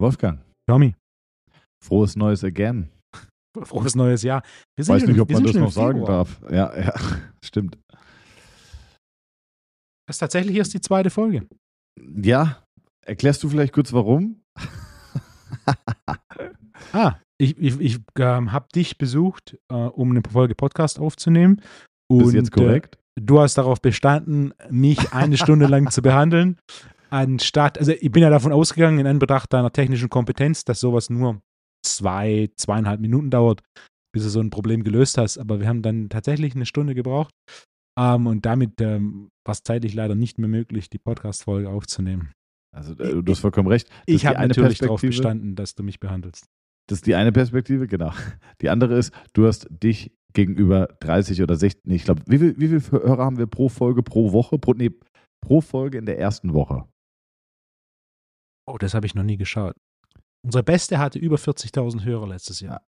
Wolfgang, Tommy, frohes Neues again. frohes neues Jahr. Wir Ich weiß schon- nicht, ob man das noch sagen darf. Ja, ja, stimmt. Das ist tatsächlich erst die zweite Folge. Ja, erklärst du vielleicht kurz warum? Ah, ich, ich, ich ähm, habe dich besucht, äh, um eine Folge Podcast aufzunehmen. Und Ist jetzt korrekt? Du hast darauf bestanden, mich eine Stunde lang zu behandeln. Anstatt, also ich bin ja davon ausgegangen, in Anbetracht deiner technischen Kompetenz, dass sowas nur zwei, zweieinhalb Minuten dauert, bis du so ein Problem gelöst hast. Aber wir haben dann tatsächlich eine Stunde gebraucht. Ähm, und damit ähm, war es zeitlich leider nicht mehr möglich, die Podcast-Folge aufzunehmen. Also, äh, du hast vollkommen recht. Das Ich habe natürlich darauf bestanden, dass du mich behandelst. Das ist die eine Perspektive, genau. Die andere ist, du hast dich gegenüber 30 oder 60, nee, ich glaube, wie viel, wie viel Hörer haben wir pro Folge, pro Woche? Pro, nee, pro Folge in der ersten Woche. Oh, das habe ich noch nie geschaut. Unsere beste hatte über 40.000 Hörer letztes Jahr.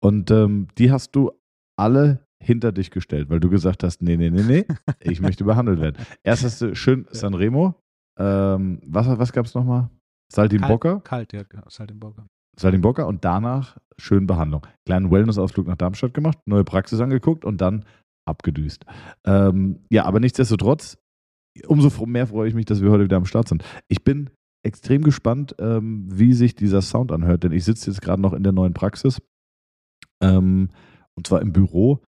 Und ähm, die hast du alle hinter dich gestellt, weil du gesagt hast, nee, nee, nee, nee, ich möchte behandelt werden. Erst hast du schön Sanremo, ähm, was, was gab es nochmal? Saltimbocca, Kalt, ja, genau, Saltimbocca. Saltimbocca und danach schön Behandlung. Kleinen Wellness-Ausflug nach Darmstadt gemacht, neue Praxis angeguckt und dann abgedüst. Ähm, ja, aber nichtsdestotrotz, umso mehr freue ich mich, dass wir heute wieder am Start sind. Ich bin extrem gespannt, ähm, wie sich dieser Sound anhört, denn ich sitze jetzt gerade noch in der neuen Praxis ähm, und zwar im Büro.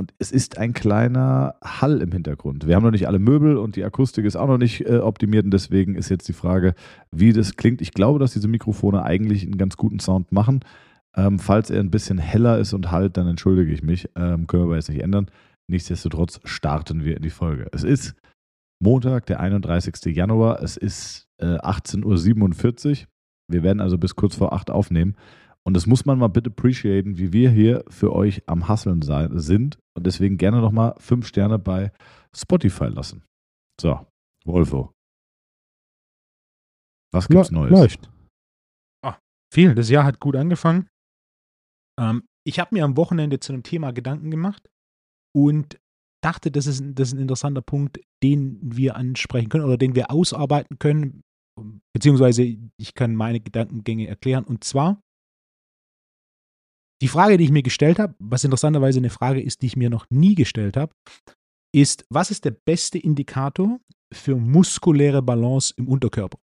Und es ist ein kleiner Hall im Hintergrund. Wir haben noch nicht alle Möbel und die Akustik ist auch noch nicht äh, optimiert und deswegen ist jetzt die Frage, wie das klingt. Ich glaube, dass diese Mikrofone eigentlich einen ganz guten Sound machen. Ähm, falls er ein bisschen heller ist und halt, dann entschuldige ich mich. Ähm, können wir aber jetzt nicht ändern. Nichtsdestotrotz starten wir in die Folge. Es ist Montag, der 31. Januar. Es ist äh, 18.47 Uhr. Wir werden also bis kurz vor 8 aufnehmen. Und das muss man mal bitte appreciaten, wie wir hier für euch am Hasseln sein, sind. Und deswegen gerne nochmal 5 Sterne bei Spotify lassen. So, Wolfo. Was gibt's Lä- Neues? Läuft. Ah, viel. Das Jahr hat gut angefangen. Ähm, ich habe mir am Wochenende zu einem Thema Gedanken gemacht und dachte, das ist, ein- das ist ein interessanter Punkt, den wir ansprechen können oder den wir ausarbeiten können. Beziehungsweise ich kann meine Gedankengänge erklären. Und zwar die Frage, die ich mir gestellt habe, was interessanterweise eine Frage ist, die ich mir noch nie gestellt habe, ist, was ist der beste Indikator für muskuläre Balance im Unterkörper?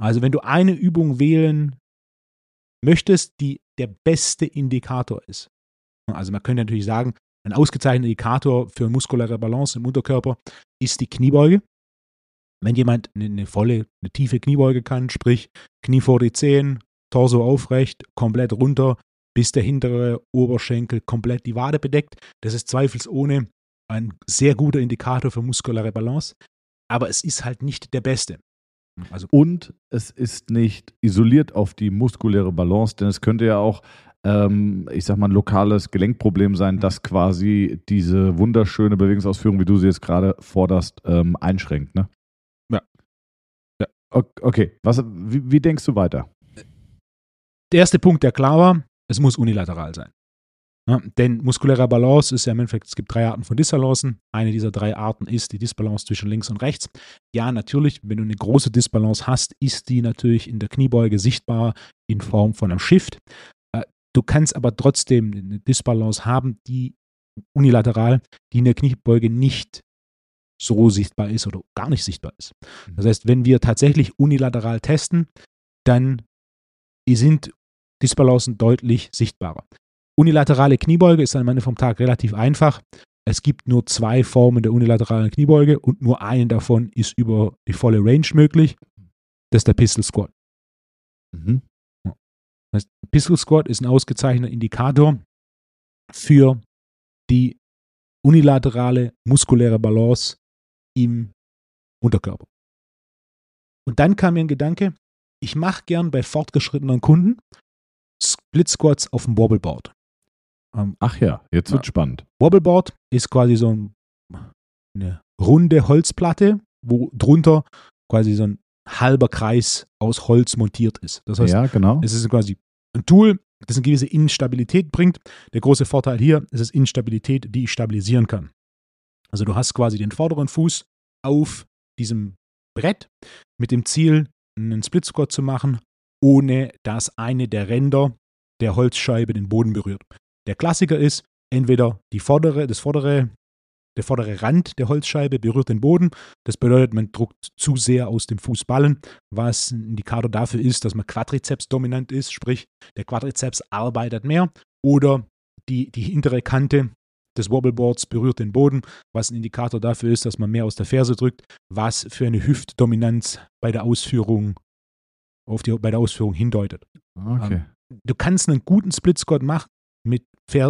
Also wenn du eine Übung wählen möchtest, die der beste Indikator ist. Also man könnte natürlich sagen, ein ausgezeichneter Indikator für muskuläre Balance im Unterkörper ist die Kniebeuge. Wenn jemand eine, volle, eine tiefe Kniebeuge kann, sprich Knie vor die Zehen, Torso aufrecht, komplett runter, bis der hintere Oberschenkel komplett die Wade bedeckt, das ist zweifelsohne ein sehr guter Indikator für muskuläre Balance. Aber es ist halt nicht der beste. Also Und es ist nicht isoliert auf die muskuläre Balance, denn es könnte ja auch, ähm, ich sag mal, ein lokales Gelenkproblem sein, das quasi diese wunderschöne Bewegungsausführung, wie du sie jetzt gerade forderst, ähm, einschränkt. Ne? Ja. Ja. Okay, was, wie, wie denkst du weiter? der erste Punkt, der klar war, es muss unilateral sein. Ja, denn muskuläre Balance ist ja im Endeffekt, es gibt drei Arten von Disbalancen. Eine dieser drei Arten ist die Disbalance zwischen links und rechts. Ja, natürlich, wenn du eine große Disbalance hast, ist die natürlich in der Kniebeuge sichtbar in Form von einem Shift. Äh, Du kannst aber trotzdem eine Disbalance haben, die unilateral, die in der Kniebeuge nicht so sichtbar ist oder gar nicht sichtbar ist. Das heißt, wenn wir tatsächlich unilateral testen, dann sind Disbalancen deutlich sichtbarer. Unilaterale Kniebeuge ist am Ende vom Tag relativ einfach. Es gibt nur zwei Formen der unilateralen Kniebeuge und nur eine davon ist über die volle Range möglich. Das ist der Pistol Squat. Mhm. Das heißt, Pistol Squat ist ein ausgezeichneter Indikator für die unilaterale muskuläre Balance im Unterkörper. Und dann kam mir ein Gedanke, ich mache gern bei fortgeschrittenen Kunden Split Squats auf dem Wobbleboard. Ähm, Ach ja, jetzt wird spannend. Wobbleboard ist quasi so ein, eine runde Holzplatte, wo drunter quasi so ein halber Kreis aus Holz montiert ist. Das heißt, ja, genau. es ist quasi ein Tool, das eine gewisse Instabilität bringt. Der große Vorteil hier ist es Instabilität, die ich stabilisieren kann. Also du hast quasi den vorderen Fuß auf diesem Brett mit dem Ziel, einen Split Squat zu machen, ohne dass eine der Ränder der Holzscheibe den Boden berührt. Der Klassiker ist, entweder die vordere, das vordere, der vordere Rand der Holzscheibe berührt den Boden. Das bedeutet, man druckt zu sehr aus dem Fußballen, was ein Indikator dafür ist, dass man Quadrizeps dominant ist, sprich der Quadrizeps arbeitet mehr. Oder die, die hintere Kante des Wobbleboards berührt den Boden, was ein Indikator dafür ist, dass man mehr aus der Ferse drückt, was für eine Hüftdominanz bei der Ausführung auf die, bei der Ausführung hindeutet. Okay. Ähm, du kannst einen guten Split Squat machen mit,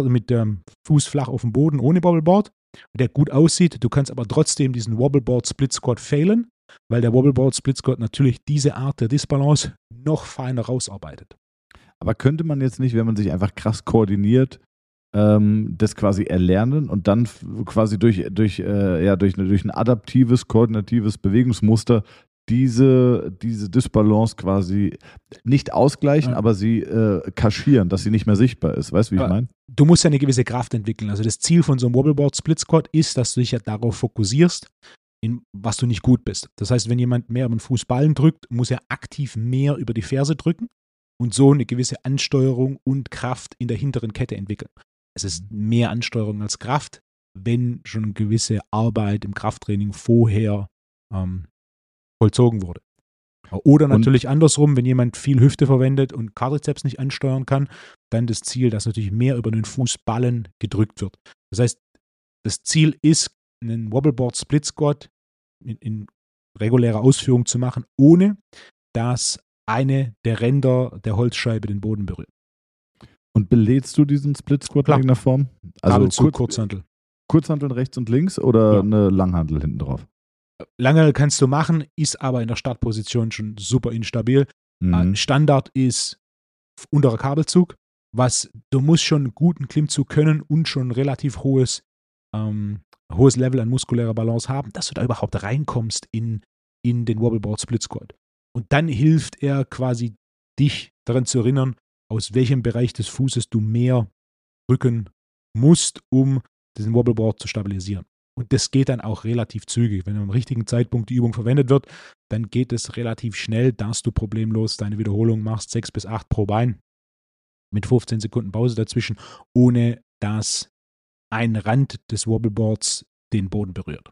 mit dem Fuß flach auf dem Boden ohne Wobbleboard, der gut aussieht. Du kannst aber trotzdem diesen Wobbleboard Split Squat failen, weil der Wobbleboard Split Squat natürlich diese Art der Disbalance noch feiner rausarbeitet. Aber könnte man jetzt nicht, wenn man sich einfach krass koordiniert, ähm, das quasi erlernen und dann quasi durch, durch, äh, ja, durch, durch ein adaptives, koordinatives Bewegungsmuster diese, diese Disbalance quasi nicht ausgleichen, ja. aber sie äh, kaschieren, dass sie nicht mehr sichtbar ist. Weißt du, wie ich meine? Du musst ja eine gewisse Kraft entwickeln. Also das Ziel von so einem Wobbleboard Split Squat ist, dass du dich ja darauf fokussierst, in was du nicht gut bist. Das heißt, wenn jemand mehr über den Fußballen drückt, muss er aktiv mehr über die Ferse drücken und so eine gewisse Ansteuerung und Kraft in der hinteren Kette entwickeln. Es ist mehr Ansteuerung als Kraft, wenn schon eine gewisse Arbeit im Krafttraining vorher ähm, vollzogen wurde. Oder natürlich und, andersrum, wenn jemand viel Hüfte verwendet und Quadrizeps nicht ansteuern kann, dann das Ziel, dass natürlich mehr über den Fußballen gedrückt wird. Das heißt, das Ziel ist, einen Wobbleboard Split Squat in, in regulärer Ausführung zu machen, ohne dass eine der Ränder der Holzscheibe den Boden berührt. Und belädst du diesen Split Squat in irgendeiner Form? Also kurz, Kurzhantel. Kurzhanteln rechts und links oder ja. eine Langhantel hinten drauf? Lange kannst du machen, ist aber in der Startposition schon super instabil. Mhm. Standard ist unterer Kabelzug, was du musst schon einen guten Klimmzug können und schon relativ hohes, ähm, hohes Level an muskulärer Balance haben, dass du da überhaupt reinkommst in, in den Wobbleboard Split Squat. Und dann hilft er quasi dich daran zu erinnern, aus welchem Bereich des Fußes du mehr drücken musst, um diesen Wobbleboard zu stabilisieren. Und das geht dann auch relativ zügig. Wenn am richtigen Zeitpunkt die Übung verwendet wird, dann geht es relativ schnell, dass du problemlos deine Wiederholung machst, sechs bis acht pro Bein, mit 15 Sekunden Pause dazwischen, ohne dass ein Rand des Wobbleboards den Boden berührt.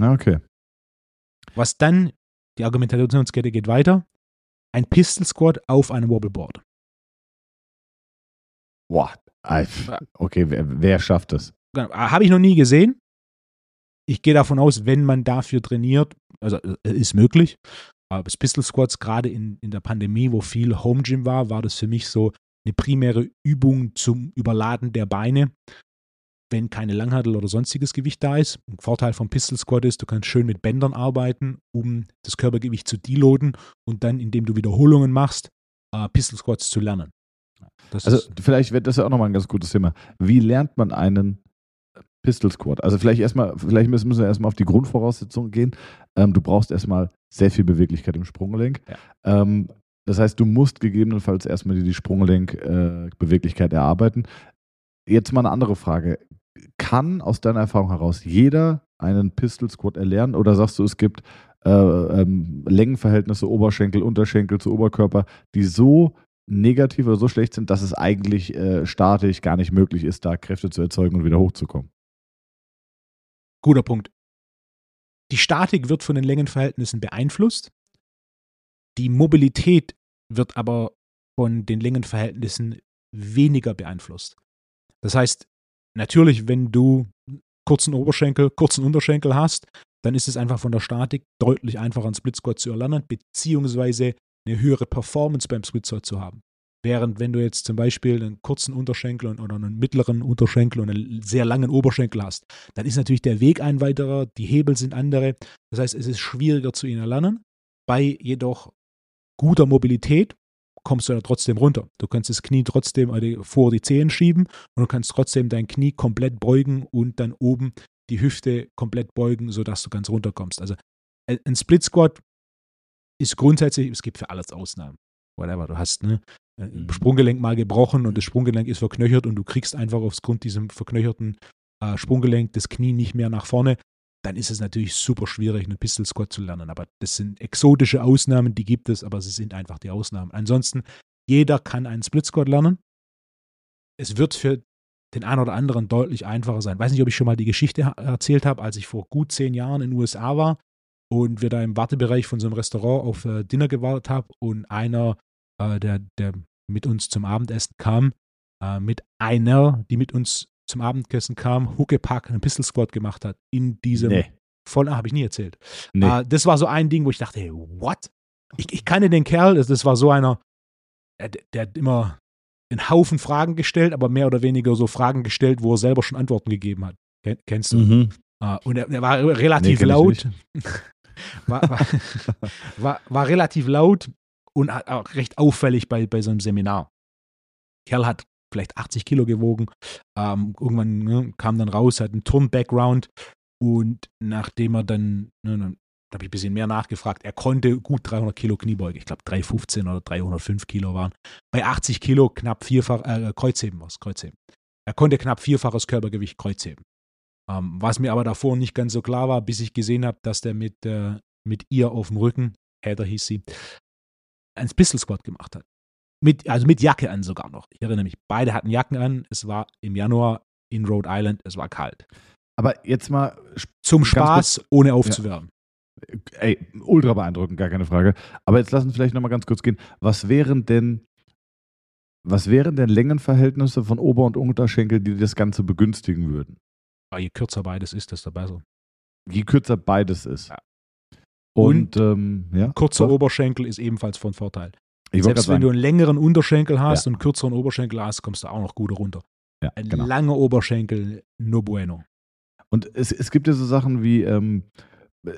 Okay. Was dann, die Argumentationskette geht weiter, ein Pistol Squat auf einem Wobbleboard. Boah, okay, wer, wer schafft das? Genau, habe ich noch nie gesehen. Ich gehe davon aus, wenn man dafür trainiert, also äh, ist möglich. Aber das Pistol Squats, gerade in, in der Pandemie, wo viel Home Gym war, war das für mich so eine primäre Übung zum Überladen der Beine, wenn keine Langhantel oder sonstiges Gewicht da ist. Ein Vorteil vom Pistol Squat ist, du kannst schön mit Bändern arbeiten, um das Körpergewicht zu deloaden und dann, indem du Wiederholungen machst, äh, Pistol Squats zu lernen. Das also vielleicht wird das ja auch nochmal ein ganz gutes Thema. Wie lernt man einen Pistol Squad. Also vielleicht erstmal, vielleicht müssen wir erstmal auf die Grundvoraussetzungen gehen. Ähm, du brauchst erstmal sehr viel Beweglichkeit im Sprunggelenk. Ja. Ähm, das heißt, du musst gegebenenfalls erstmal die, die Sprunggelenk-Beweglichkeit äh, erarbeiten. Jetzt mal eine andere Frage. Kann aus deiner Erfahrung heraus jeder einen Pistol Squad erlernen oder sagst du, es gibt äh, ähm, Längenverhältnisse Oberschenkel, Unterschenkel zu Oberkörper, die so negativ oder so schlecht sind, dass es eigentlich äh, statisch gar nicht möglich ist, da Kräfte zu erzeugen und wieder hochzukommen? Guter Punkt. Die Statik wird von den Längenverhältnissen beeinflusst. Die Mobilität wird aber von den Längenverhältnissen weniger beeinflusst. Das heißt, natürlich, wenn du kurzen Oberschenkel, kurzen Unterschenkel hast, dann ist es einfach von der Statik deutlich einfacher, einen Split Squat zu erlernen, beziehungsweise eine höhere Performance beim Split Squat zu haben. Während wenn du jetzt zum Beispiel einen kurzen Unterschenkel oder einen mittleren Unterschenkel und einen sehr langen Oberschenkel hast, dann ist natürlich der Weg ein weiterer, die Hebel sind andere. Das heißt, es ist schwieriger zu ihnen erlernen. Bei jedoch guter Mobilität kommst du da trotzdem runter. Du kannst das Knie trotzdem vor die Zehen schieben und du kannst trotzdem dein Knie komplett beugen und dann oben die Hüfte komplett beugen, sodass du ganz runterkommst. Also ein Split Squat ist grundsätzlich, es gibt für alles Ausnahmen. Whatever, du hast ne, Mhm. Sprunggelenk mal gebrochen und das Sprunggelenk ist verknöchert und du kriegst einfach aufgrund diesem verknöcherten äh, Sprunggelenk, das Knie nicht mehr nach vorne, dann ist es natürlich super schwierig, einen Pistol Squat zu lernen. Aber das sind exotische Ausnahmen, die gibt es, aber sie sind einfach die Ausnahmen. Ansonsten, jeder kann einen Split Squat lernen. Es wird für den einen oder anderen deutlich einfacher sein. Ich weiß nicht, ob ich schon mal die Geschichte erzählt habe, als ich vor gut zehn Jahren in den USA war und wir da im Wartebereich von so einem Restaurant auf äh, Dinner gewartet haben und einer, äh, der, der mit uns zum Abendessen kam, äh, mit einer, die mit uns zum Abendessen kam, Huckepack einen Pistol Squad gemacht hat in diesem nee. voll, ah, habe ich nie erzählt. Nee. Äh, das war so ein Ding, wo ich dachte, hey, what? Ich, ich kannte den Kerl, das, das war so einer, der, der hat immer einen Haufen Fragen gestellt, aber mehr oder weniger so Fragen gestellt, wo er selber schon Antworten gegeben hat. Kennst du? Mhm. Uh, und er, er, war relativ nee, laut. war, war, war, war, relativ laut und auch recht auffällig bei, bei so einem Seminar. Kerl hat vielleicht 80 Kilo gewogen. Ähm, irgendwann ne, kam dann raus, hat einen Turn-Background und nachdem er dann, ne, dann habe ich ein bisschen mehr nachgefragt, er konnte gut 300 Kilo Kniebeuge. Ich glaube 315 oder 305 Kilo waren. Bei 80 Kilo knapp vierfach, äh, Kreuzheben was, Kreuzheben. Er konnte knapp vierfaches Körpergewicht Kreuzheben. Ähm, was mir aber davor nicht ganz so klar war, bis ich gesehen habe, dass der mit, äh, mit ihr auf dem Rücken, Heather hieß sie, ein Pistol Squat gemacht hat. Mit, also mit Jacke an sogar noch. Ich erinnere mich, beide hatten Jacken an. Es war im Januar in Rhode Island, es war kalt. Aber jetzt mal. Zum Spaß, kurz, ohne aufzuwärmen. Ja. Ey, ultra beeindruckend, gar keine Frage. Aber jetzt lassen wir vielleicht nochmal ganz kurz gehen. Was wären denn, was wären denn Längenverhältnisse von Ober- und Unterschenkel, die das Ganze begünstigen würden? Ah, je kürzer beides ist, desto besser. Je kürzer beides ist. Ja. Und, und ähm, ja, kurzer doch. Oberschenkel ist ebenfalls von Vorteil. Ich Selbst wenn du einen längeren Unterschenkel hast ja. und einen kürzeren Oberschenkel hast, kommst du auch noch gut runter. Ja, Ein genau. langer Oberschenkel, no bueno. Und es, es gibt ja so Sachen wie, ähm,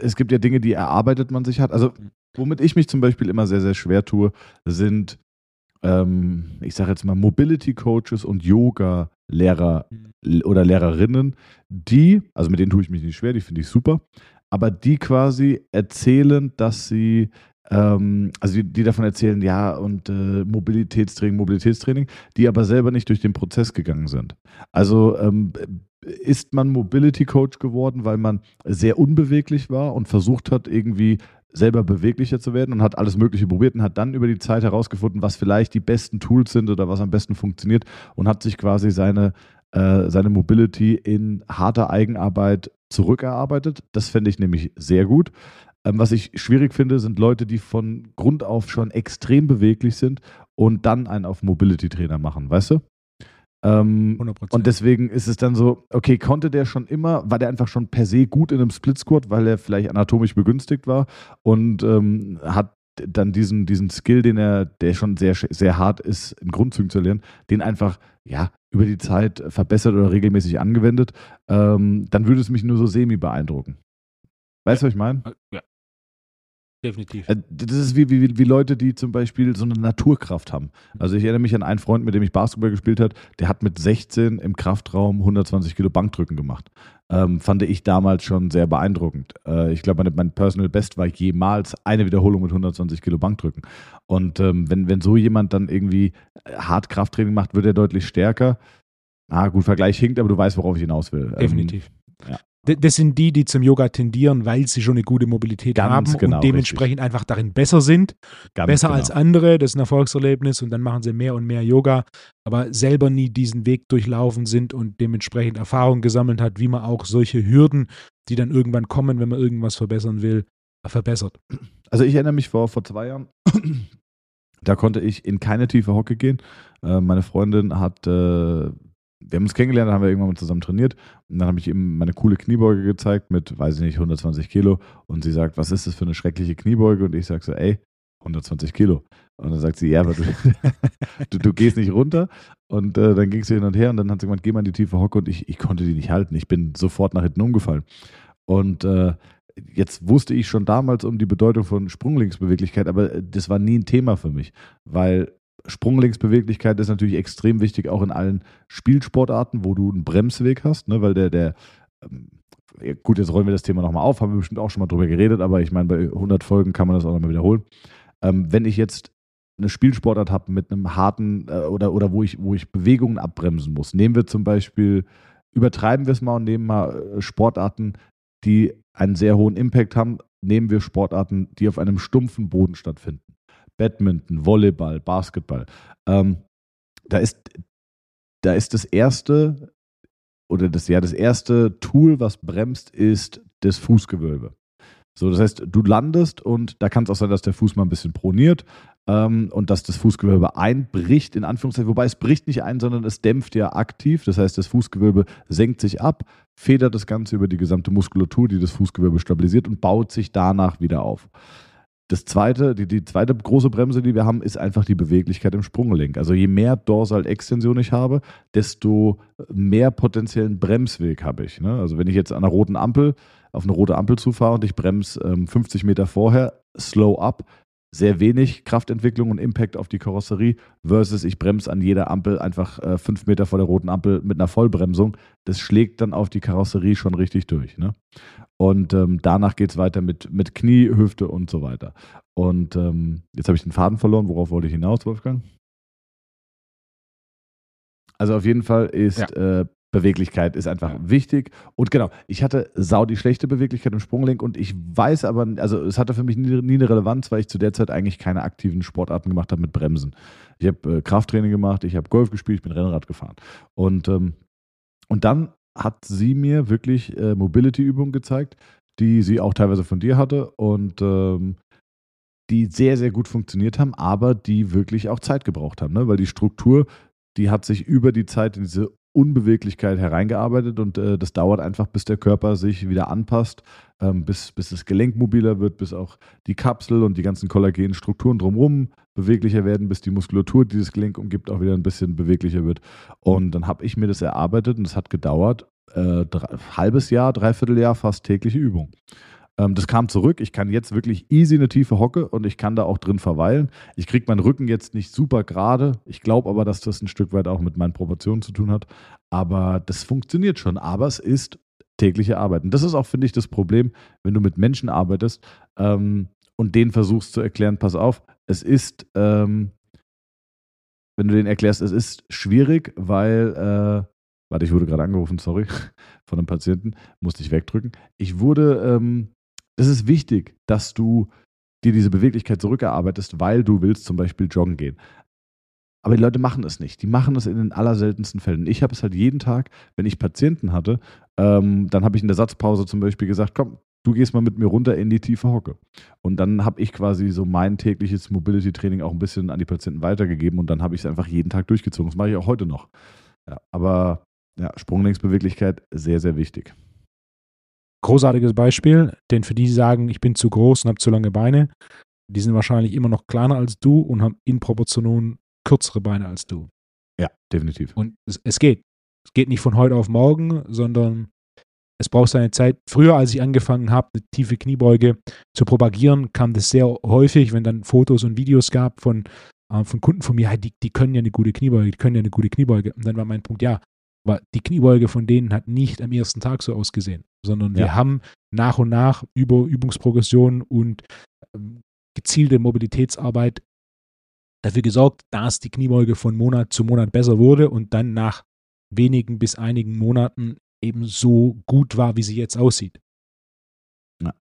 es gibt ja Dinge, die erarbeitet man sich hat. Also, womit ich mich zum Beispiel immer sehr, sehr schwer tue, sind, ähm, ich sage jetzt mal, Mobility Coaches und Yoga-Lehrer mhm. oder Lehrerinnen, die, also mit denen tue ich mich nicht schwer, die finde ich super, aber die quasi erzählen, dass sie ähm, also die, die, davon erzählen, ja, und äh, Mobilitätstraining, Mobilitätstraining, die aber selber nicht durch den Prozess gegangen sind. Also ähm, ist man Mobility Coach geworden, weil man sehr unbeweglich war und versucht hat, irgendwie selber beweglicher zu werden und hat alles Mögliche probiert und hat dann über die Zeit herausgefunden, was vielleicht die besten Tools sind oder was am besten funktioniert und hat sich quasi seine, äh, seine Mobility in harter Eigenarbeit zurückerarbeitet. Das fände ich nämlich sehr gut. Ähm, was ich schwierig finde, sind Leute, die von Grund auf schon extrem beweglich sind und dann einen auf Mobility-Trainer machen, weißt du? Ähm, 100%. Und deswegen ist es dann so, okay, konnte der schon immer, war der einfach schon per se gut in einem Split-Squat, weil er vielleicht anatomisch begünstigt war und ähm, hat dann diesen, diesen Skill, den er, der schon sehr, sehr hart ist, in Grundzügen zu lernen, den einfach, ja, über die Zeit verbessert oder regelmäßig angewendet, ähm, dann würde es mich nur so semi beeindrucken. Weißt du, was ich meine? Ja, Definitiv. Äh, das ist wie, wie, wie Leute, die zum Beispiel so eine Naturkraft haben. Also ich erinnere mich an einen Freund, mit dem ich Basketball gespielt habe, der hat mit 16 im Kraftraum 120 Kilo Bankdrücken gemacht. Ähm, fand ich damals schon sehr beeindruckend. Äh, ich glaube, mein Personal Best war jemals eine Wiederholung mit 120 Kilo Bankdrücken. Und ähm, wenn, wenn so jemand dann irgendwie hart Krafttraining macht, wird er deutlich stärker. Ah, gut, Vergleich hinkt, aber du weißt, worauf ich hinaus will. Ähm, Definitiv. Ähm, ja. Das sind die, die zum Yoga tendieren, weil sie schon eine gute Mobilität Ganz haben genau, und dementsprechend richtig. einfach darin besser sind. Ganz besser genau. als andere, das ist ein Erfolgserlebnis und dann machen sie mehr und mehr Yoga, aber selber nie diesen Weg durchlaufen sind und dementsprechend Erfahrung gesammelt hat, wie man auch solche Hürden, die dann irgendwann kommen, wenn man irgendwas verbessern will, verbessert. Also ich erinnere mich vor, vor zwei Jahren, da konnte ich in keine tiefe Hocke gehen. Äh, meine Freundin hat äh, wir haben uns kennengelernt, haben wir irgendwann mal zusammen trainiert und dann habe ich ihm meine coole Kniebeuge gezeigt mit, weiß ich nicht, 120 Kilo und sie sagt, was ist das für eine schreckliche Kniebeuge und ich sage so, ey, 120 Kilo. Und dann sagt sie, ja, aber du, du, du, gehst nicht runter. Und äh, dann ging es hin und her und dann hat sie gemeint, geh mal in die tiefe Hocke und ich, ich konnte die nicht halten. Ich bin sofort nach hinten umgefallen. Und äh, jetzt wusste ich schon damals um die Bedeutung von Sprunglinksbeweglichkeit, aber äh, das war nie ein Thema für mich, weil Sprunglinksbeweglichkeit ist natürlich extrem wichtig, auch in allen Spielsportarten, wo du einen Bremsweg hast, ne? weil der, der, ähm, gut, jetzt rollen wir das Thema nochmal auf, haben wir bestimmt auch schon mal drüber geredet, aber ich meine, bei 100 Folgen kann man das auch nochmal wiederholen. Ähm, wenn ich jetzt eine Spielsportart habe mit einem harten äh, oder, oder wo, ich, wo ich Bewegungen abbremsen muss, nehmen wir zum Beispiel übertreiben wir es mal und nehmen mal äh, Sportarten, die einen sehr hohen Impact haben. Nehmen wir Sportarten, die auf einem stumpfen Boden stattfinden. Badminton, Volleyball, Basketball. Ähm, da ist, da ist das erste oder das ja das erste Tool, was bremst, ist das Fußgewölbe. So, das heißt, du landest und da kann es auch sein, dass der Fuß mal ein bisschen proniert ähm, und dass das Fußgewölbe einbricht, in Anführungszeichen, wobei es bricht nicht ein, sondern es dämpft ja aktiv. Das heißt, das Fußgewölbe senkt sich ab, federt das Ganze über die gesamte Muskulatur, die das Fußgewölbe stabilisiert und baut sich danach wieder auf. Das zweite, die, die zweite große Bremse, die wir haben, ist einfach die Beweglichkeit im Sprunggelenk. Also je mehr Dorsalextension ich habe, desto mehr potenziellen Bremsweg habe ich. Ne? Also wenn ich jetzt an einer roten Ampel auf eine rote Ampel zufahre und ich bremse ähm, 50 Meter vorher, slow up, sehr wenig Kraftentwicklung und Impact auf die Karosserie versus ich bremse an jeder Ampel einfach äh, fünf Meter vor der roten Ampel mit einer Vollbremsung. Das schlägt dann auf die Karosserie schon richtig durch. Ne? Und ähm, danach geht es weiter mit, mit Knie, Hüfte und so weiter. Und ähm, jetzt habe ich den Faden verloren. Worauf wollte ich hinaus, Wolfgang? Also auf jeden Fall ist ja. äh, Beweglichkeit ist einfach ja. wichtig. Und genau, ich hatte sau die schlechte Beweglichkeit im Sprunggelenk und ich weiß aber, also es hatte für mich nie, nie eine Relevanz, weil ich zu der Zeit eigentlich keine aktiven Sportarten gemacht habe mit Bremsen. Ich habe äh, Krafttraining gemacht, ich habe Golf gespielt, ich bin Rennrad gefahren. Und, ähm, und dann hat sie mir wirklich äh, Mobility-Übungen gezeigt, die sie auch teilweise von dir hatte und ähm, die sehr, sehr gut funktioniert haben, aber die wirklich auch Zeit gebraucht haben, ne? weil die Struktur, die hat sich über die Zeit in diese Unbeweglichkeit hereingearbeitet und äh, das dauert einfach, bis der Körper sich wieder anpasst, ähm, bis, bis das Gelenk mobiler wird, bis auch die Kapsel und die ganzen Kollagenstrukturen drumherum beweglicher werden, bis die Muskulatur, die das Gelenk umgibt, auch wieder ein bisschen beweglicher wird. Und dann habe ich mir das erarbeitet und es hat gedauert, äh, drei, halbes Jahr, dreiviertel Jahr, fast tägliche Übung. Ähm, das kam zurück. Ich kann jetzt wirklich easy eine tiefe Hocke und ich kann da auch drin verweilen. Ich kriege meinen Rücken jetzt nicht super gerade. Ich glaube aber, dass das ein Stück weit auch mit meinen Proportionen zu tun hat. Aber das funktioniert schon. Aber es ist tägliche Arbeit. Und das ist auch, finde ich, das Problem, wenn du mit Menschen arbeitest ähm, und denen versuchst zu erklären, pass auf, es ist, ähm, wenn du denen erklärst, es ist schwierig, weil, äh, warte, ich wurde gerade angerufen, sorry, von einem Patienten, musste ich wegdrücken. Ich wurde ähm, es ist wichtig, dass du dir diese Beweglichkeit zurückerarbeitest, weil du willst zum Beispiel joggen gehen. Aber die Leute machen es nicht. Die machen es in den allerseltensten Fällen. Ich habe es halt jeden Tag, wenn ich Patienten hatte, ähm, dann habe ich in der Satzpause zum Beispiel gesagt, komm, du gehst mal mit mir runter in die tiefe Hocke. Und dann habe ich quasi so mein tägliches Mobility-Training auch ein bisschen an die Patienten weitergegeben und dann habe ich es einfach jeden Tag durchgezogen. Das mache ich auch heute noch. Ja, aber ja, Sprunglinksbeweglichkeit sehr, sehr wichtig großartiges Beispiel, denn für die, die sagen, ich bin zu groß und habe zu lange Beine, die sind wahrscheinlich immer noch kleiner als du und haben in Proportion kürzere Beine als du. Ja, definitiv. Und es, es geht. Es geht nicht von heute auf morgen, sondern es braucht seine Zeit. Früher, als ich angefangen habe, eine tiefe Kniebeuge zu propagieren, kam das sehr häufig, wenn dann Fotos und Videos gab von, äh, von Kunden von mir, die, die können ja eine gute Kniebeuge, die können ja eine gute Kniebeuge. Und dann war mein Punkt, ja, aber die Kniebeuge von denen hat nicht am ersten Tag so ausgesehen, sondern wir haben nach und nach über Übungsprogression und ähm, gezielte Mobilitätsarbeit dafür gesorgt, dass die Kniebeuge von Monat zu Monat besser wurde und dann nach wenigen bis einigen Monaten eben so gut war, wie sie jetzt aussieht. Ja.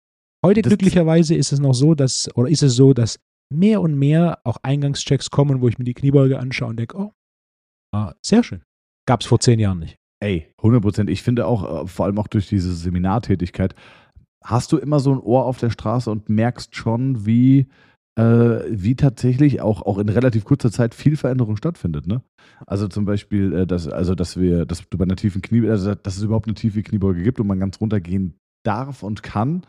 Heute das glücklicherweise ist es noch so, dass, oder ist es so, dass mehr und mehr auch Eingangschecks kommen, wo ich mir die Kniebeuge anschaue und denke, oh, ah, sehr schön. Gab es vor zehn Jahren nicht. Ey, 100 Prozent. Ich finde auch, äh, vor allem auch durch diese Seminartätigkeit, hast du immer so ein Ohr auf der Straße und merkst schon, wie, äh, wie tatsächlich auch, auch in relativ kurzer Zeit viel Veränderung stattfindet. Ne? Also zum Beispiel, äh, dass, also dass wir, dass du bei einer tiefen Knie, also dass es überhaupt eine tiefe Kniebeuge gibt und man ganz runtergehen darf und kann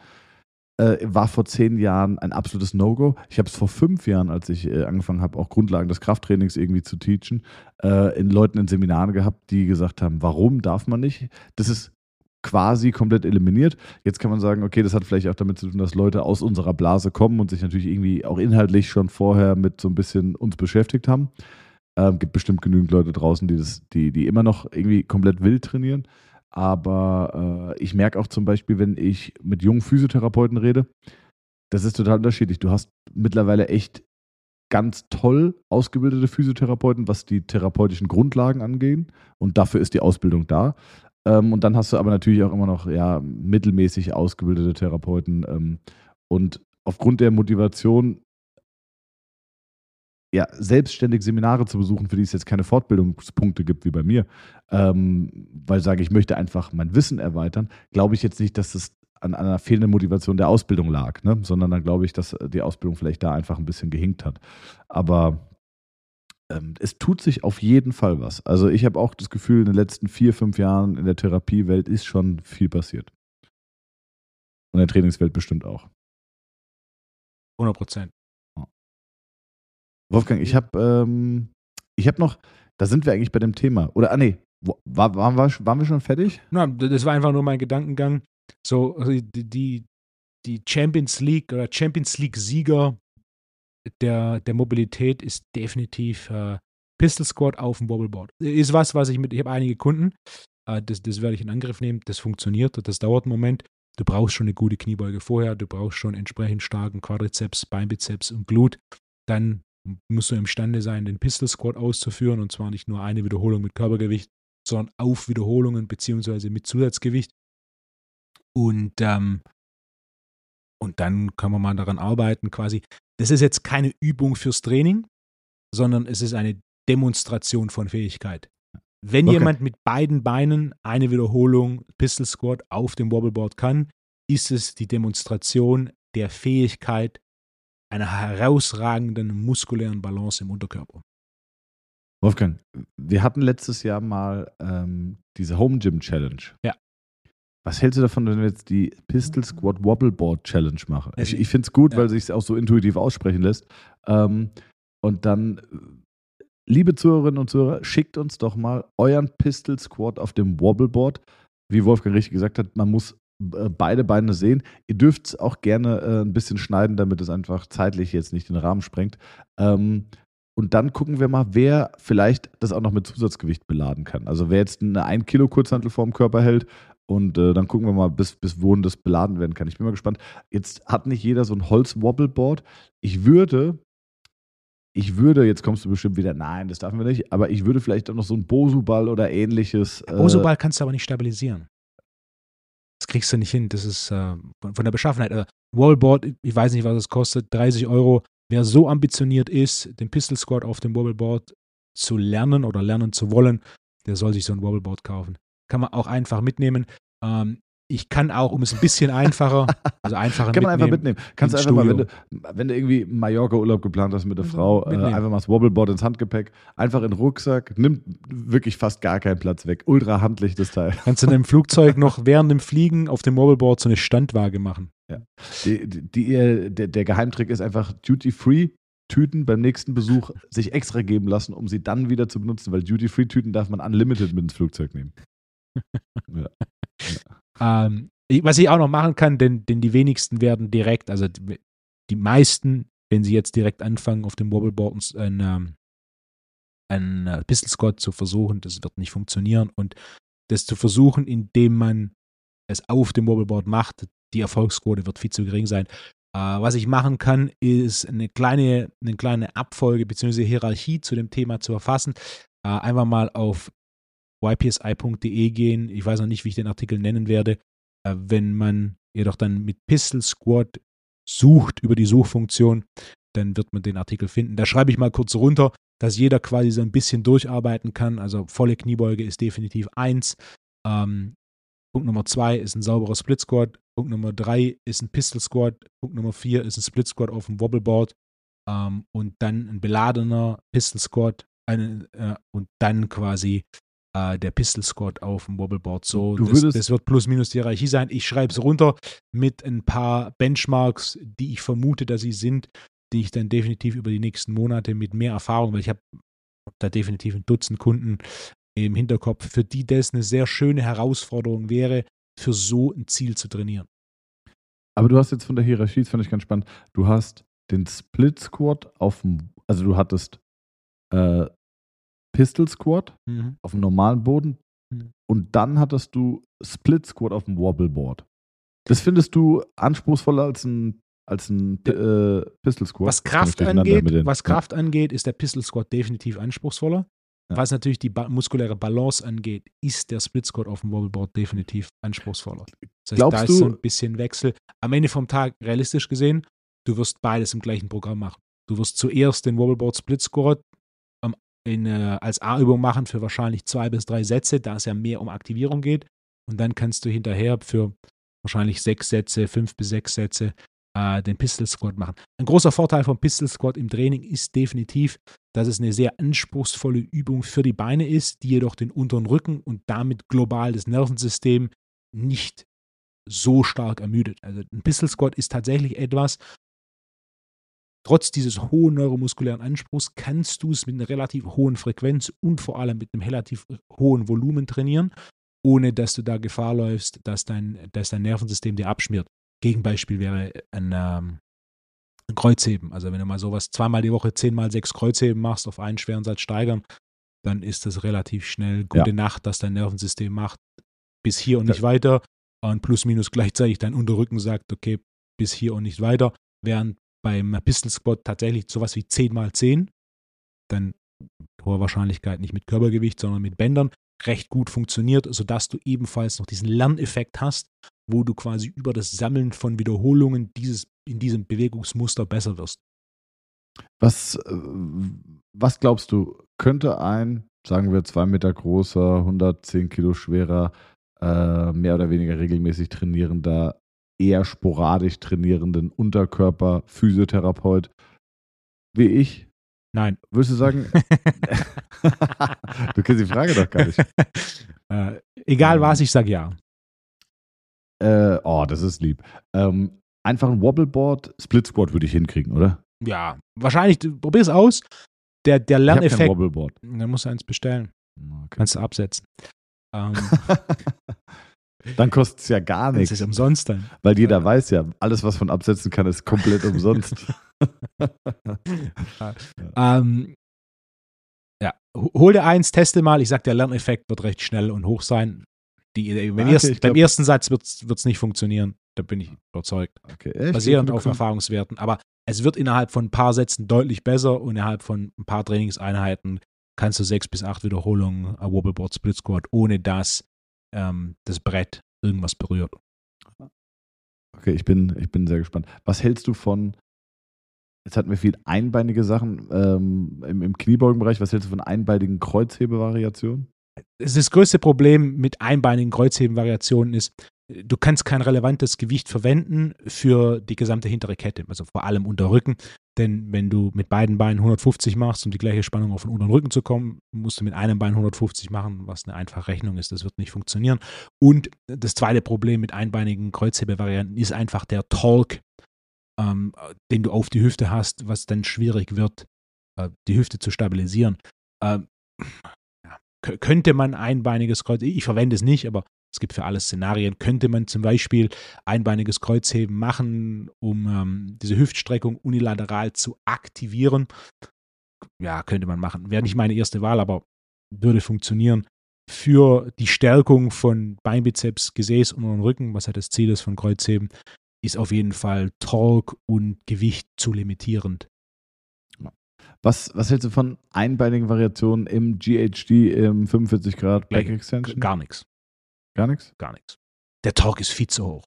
äh, war vor zehn Jahren ein absolutes No-Go. Ich habe es vor fünf Jahren, als ich äh, angefangen habe, auch Grundlagen des Krafttrainings irgendwie zu teachen, äh, in Leuten in Seminaren gehabt, die gesagt haben, warum darf man nicht? Das ist quasi komplett eliminiert. Jetzt kann man sagen, okay, das hat vielleicht auch damit zu tun, dass Leute aus unserer Blase kommen und sich natürlich irgendwie auch inhaltlich schon vorher mit so ein bisschen uns beschäftigt haben. Ähm, gibt bestimmt genügend Leute draußen, die das, die, die immer noch irgendwie komplett wild trainieren. Aber äh, ich merke auch zum Beispiel, wenn ich mit jungen Physiotherapeuten rede, das ist total unterschiedlich. Du hast mittlerweile echt ganz toll ausgebildete Physiotherapeuten, was die therapeutischen Grundlagen angeht. Und dafür ist die Ausbildung da. Ähm, und dann hast du aber natürlich auch immer noch ja, mittelmäßig ausgebildete Therapeuten. Ähm, und aufgrund der Motivation, ja, selbstständig Seminare zu besuchen, für die es jetzt keine Fortbildungspunkte gibt wie bei mir, ähm, weil ich sage, ich möchte einfach mein Wissen erweitern, glaube ich jetzt nicht, dass es an einer fehlenden Motivation der Ausbildung lag, ne? sondern dann glaube ich, dass die Ausbildung vielleicht da einfach ein bisschen gehinkt hat. Aber ähm, es tut sich auf jeden Fall was. Also ich habe auch das Gefühl, in den letzten vier, fünf Jahren in der Therapiewelt ist schon viel passiert. Und in der Trainingswelt bestimmt auch. 100 Prozent. Wolfgang, ich habe ähm, hab noch, da sind wir eigentlich bei dem Thema. Oder, ah nee, war, waren, wir, waren wir schon fertig? Na, das war einfach nur mein Gedankengang. So, also die, die Champions League oder Champions League-Sieger der, der Mobilität ist definitiv äh, Pistol Squad auf dem Wobbleboard. Ist was, was ich mit, ich habe einige Kunden, äh, das, das werde ich in Angriff nehmen, das funktioniert, das dauert einen Moment. Du brauchst schon eine gute Kniebeuge vorher, du brauchst schon entsprechend starken Quadrizeps, Beinbizeps und Glut. Dann musst du imstande sein, den Pistol Squad auszuführen und zwar nicht nur eine Wiederholung mit Körpergewicht, sondern auf Wiederholungen beziehungsweise mit Zusatzgewicht. Und, ähm, und dann kann man mal daran arbeiten, quasi das ist jetzt keine Übung fürs Training, sondern es ist eine Demonstration von Fähigkeit. Wenn okay. jemand mit beiden Beinen eine Wiederholung Pistol Squat auf dem Wobbleboard kann, ist es die Demonstration der Fähigkeit einer herausragenden muskulären Balance im Unterkörper. Wolfgang, wir hatten letztes Jahr mal ähm, diese Home Gym Challenge. Ja. Was hältst du davon, wenn wir jetzt die Pistol Squad Wobbleboard Challenge machen? Ich, ich finde es gut, ja. weil sich es auch so intuitiv aussprechen lässt. Ähm, und dann, liebe Zuhörerinnen und Zuhörer, schickt uns doch mal euren Pistol Squad auf dem Wobbleboard. Wie Wolfgang richtig gesagt hat, man muss beide Beine sehen. Ihr dürft es auch gerne äh, ein bisschen schneiden, damit es einfach zeitlich jetzt nicht den Rahmen sprengt. Ähm, und dann gucken wir mal, wer vielleicht das auch noch mit Zusatzgewicht beladen kann. Also wer jetzt eine 1 Kilo Kurzhantel vorm Körper hält und äh, dann gucken wir mal, bis, bis wohin das beladen werden kann. Ich bin mal gespannt. Jetzt hat nicht jeder so ein Holz-Wobbleboard. Ich würde, ich würde, jetzt kommst du bestimmt wieder, nein, das dürfen wir nicht, aber ich würde vielleicht auch noch so ein Bosu-Ball oder ähnliches. Äh, Bosu-Ball kannst du aber nicht stabilisieren. Das kriegst du nicht hin. Das ist äh, von, der Beschaffenheit. Also, Wobbleboard, ich weiß nicht, was es kostet, 30 Euro. Wer so ambitioniert ist, den Pistol Squad auf dem Wobbleboard zu lernen oder lernen zu wollen, der soll sich so ein Wobbleboard kaufen kann man auch einfach mitnehmen. Ähm, ich kann auch, um es ein bisschen einfacher, also einfacher Kann man einfach mitnehmen. Kannst du einfach Studio. mal, wenn du, wenn du irgendwie Mallorca-Urlaub geplant hast mit der mhm, Frau, äh, einfach mal das Wobbleboard ins Handgepäck, einfach in den Rucksack, nimmt wirklich fast gar keinen Platz weg. Ultra handlich das Teil. Kannst du in einem Flugzeug noch während dem Fliegen auf dem Wobbleboard so eine Standwaage machen. Ja. Die, die, die, der, der Geheimtrick ist einfach Duty-Free Tüten beim nächsten Besuch sich extra geben lassen, um sie dann wieder zu benutzen, weil Duty-Free-Tüten darf man unlimited mit ins Flugzeug nehmen ja. Ähm, was ich auch noch machen kann, denn, denn die wenigsten werden direkt, also die, die meisten, wenn sie jetzt direkt anfangen, auf dem Wobbleboard ein, ähm, ein äh, Pistol Squad zu versuchen, das wird nicht funktionieren. Und das zu versuchen, indem man es auf dem Wobbleboard macht, die Erfolgsquote wird viel zu gering sein. Äh, was ich machen kann, ist eine kleine, eine kleine Abfolge bzw. Hierarchie zu dem Thema zu erfassen. Äh, einfach mal auf ypsi.de gehen. Ich weiß noch nicht, wie ich den Artikel nennen werde. Äh, wenn man jedoch dann mit Pistol Squad sucht über die Suchfunktion, dann wird man den Artikel finden. Da schreibe ich mal kurz runter, dass jeder quasi so ein bisschen durcharbeiten kann. Also volle Kniebeuge ist definitiv eins. Ähm, Punkt Nummer zwei ist ein sauberer Split Squad. Punkt Nummer drei ist ein Pistol Squad. Punkt Nummer vier ist ein Split Squad auf dem Wobbleboard. Ähm, und dann ein beladener Pistol Squad. Eine, äh, und dann quasi äh, der Pistol Squad auf dem Wobbleboard. So, das, das, wird plus minus die Hierarchie sein. Ich schreibe es runter mit ein paar Benchmarks, die ich vermute, dass sie sind, die ich dann definitiv über die nächsten Monate mit mehr Erfahrung, weil ich habe da definitiv ein Dutzend Kunden im Hinterkopf, für die das eine sehr schöne Herausforderung wäre, für so ein Ziel zu trainieren. Aber du hast jetzt von der Hierarchie, das fand ich ganz spannend, du hast den Split Squad auf dem, also du hattest äh, Pistol Squat mhm. auf dem normalen Boden mhm. und dann hattest du Split Squat auf dem Wobbleboard. Das findest du anspruchsvoller als ein, als ein äh, Pistol Squat? Was Kraft angeht, was Kraft ja. angeht, ist der Pistol Squat definitiv anspruchsvoller. Ja. was natürlich die ba muskuläre Balance angeht, ist der Split Squat auf dem Wobbleboard definitiv anspruchsvoller. Das heißt, Glaubst da ist so du- ein bisschen Wechsel. Am Ende vom Tag, realistisch gesehen, du wirst beides im gleichen Programm machen. Du wirst zuerst den Wobbleboard Split Squat in, äh, als A-Übung machen für wahrscheinlich zwei bis drei Sätze, da es ja mehr um Aktivierung geht. Und dann kannst du hinterher für wahrscheinlich sechs Sätze, fünf bis sechs Sätze äh, den Pistol Squat machen. Ein großer Vorteil vom Pistol Squat im Training ist definitiv, dass es eine sehr anspruchsvolle Übung für die Beine ist, die jedoch den unteren Rücken und damit global das Nervensystem nicht so stark ermüdet. Also ein Pistol Squat ist tatsächlich etwas, trotz dieses hohen neuromuskulären Anspruchs kannst du es mit einer relativ hohen Frequenz und vor allem mit einem relativ hohen Volumen trainieren, ohne dass du da Gefahr läufst, dass dein, dass dein Nervensystem dir abschmiert. Gegenbeispiel wäre ein, ähm, ein Kreuzheben. Also wenn du mal sowas zweimal die Woche zehnmal sechs Kreuzheben machst, auf einen schweren Satz steigern, dann ist das relativ schnell gute Nacht, dass dein Nervensystem macht, bis hier und nicht weiter. Und plus minus gleichzeitig dein Unterrücken sagt, okay, bis hier und nicht weiter. Während beim Pistol Squat tatsächlich sowas wie 10 mal 10, dann hoher Wahrscheinlichkeit nicht mit Körpergewicht, sondern mit Bändern, recht gut funktioniert, sodass du ebenfalls noch diesen Lerneffekt hast, wo du quasi über das Sammeln von Wiederholungen dieses, in diesem Bewegungsmuster besser wirst. Was, äh, was glaubst du, könnte ein, sagen wir, zwei Meter großer, 110 Kilo schwerer, äh, mehr oder weniger regelmäßig trainierender, eher sporadisch trainierenden Unterkörper, Physiotherapeut wie ich, Nein. würdest du sagen, du kennst die Frage doch gar nicht. äh, egal was, ich sage ja. Äh, oh, das ist lieb. Ähm, einfach ein Wobbleboard, Split Squat würde ich hinkriegen, oder? Ja, wahrscheinlich, probier es aus. Der, der Ich habe kein Lerneffekt, Wobbleboard. dann musst du eins bestellen. Okay. Kannst du absetzen. Ähm, Dann kostet es ja gar das nichts. ist umsonst dann. Weil jeder weiß ja, alles, was man absetzen kann, ist komplett umsonst. Ähm, ja, ho- hol dir eins, teste mal. Ich sag, der Lerneffekt wird recht schnell und hoch sein. Die, beim, Okay, ersten, ich beim glaub- ersten Satz wird es nicht funktionieren. Da bin ich überzeugt. Okay, echt? Basierend auf Erfahrungswerten. Aber es wird innerhalb von ein paar Sätzen deutlich besser und innerhalb von ein paar Trainingseinheiten kannst du sechs bis acht Wiederholungen äh, Wobbleboard Split Squat, ohne dass ähm, das Brett irgendwas berührt. Okay, ich bin, ich bin sehr gespannt. Was hältst du von, jetzt hatten wir viel einbeinige Sachen ähm, im, im Kniebeugenbereich, was hältst du von einbeinigen Kreuzhebevariationen? Das, das größte Problem mit einbeinigen Kreuzhebenvariationen ist, du kannst kein relevantes Gewicht verwenden für die gesamte hintere Kette, also vor allem Unterrücken. Denn wenn du mit beiden Beinen 150 machst, um die gleiche Spannung auf den unteren Rücken zu kommen, musst du mit einem Bein 150 machen, was eine einfache Rechnung ist. Das wird nicht funktionieren. Und das zweite Problem mit einbeinigen Kreuzhebevarianten ist einfach der Talk, ähm, den du auf die Hüfte hast, was dann schwierig wird, äh, die Hüfte zu stabilisieren. Ähm, könnte man einbeiniges Kreuz, ich verwende es nicht, aber es gibt für alle Szenarien, könnte man zum Beispiel einbeiniges Kreuzheben machen, um ähm, diese Hüftstreckung unilateral zu aktivieren. Ja, könnte man machen. Wäre nicht meine erste Wahl, aber würde funktionieren. Für die Stärkung von Beinbizeps, Gesäß und Rücken, was ja das Ziel ist von Kreuzheben, ist auf jeden Fall Torque und Gewicht zu limitierend. Was, was hältst du von einbeinigen Variationen im GHD im 45 Grad Back Gleiche. Extension? Gar nichts. Gar nichts? Gar nichts. Der Torque ist viel zu hoch.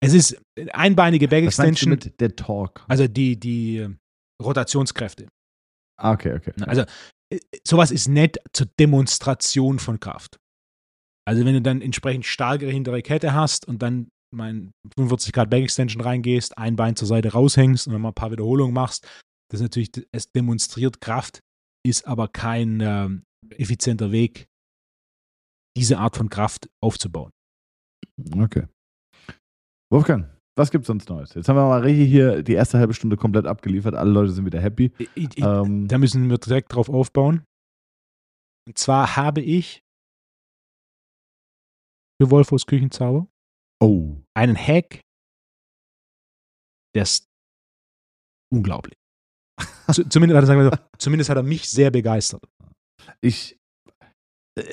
Es ist einbeinige Back Was Extension, mit der Talk? also die, die äh, Rotationskräfte. Ah, okay, okay. Also äh, sowas ist nett zur Demonstration von Kraft. Also wenn du dann entsprechend starkere hintere Kette hast und dann mein 45 Grad Back Extension reingehst, ein Bein zur Seite raushängst und dann mal ein paar Wiederholungen machst, das ist natürlich, es demonstriert Kraft, ist aber kein ähm, effizienter Weg, diese Art von Kraft aufzubauen. Okay. Wolfgang, was gibt's sonst Neues? Jetzt haben wir mal richtig hier die erste halbe Stunde komplett abgeliefert. Alle Leute sind wieder happy. Ich, ich, Ähm, Da müssen wir direkt drauf aufbauen. Und zwar habe ich für Wolfos Küchenzauber oh. einen Hack, der ist unglaublich. Zu, zumindest, hat er, sagen wir so, zumindest hat er mich sehr begeistert. Ich,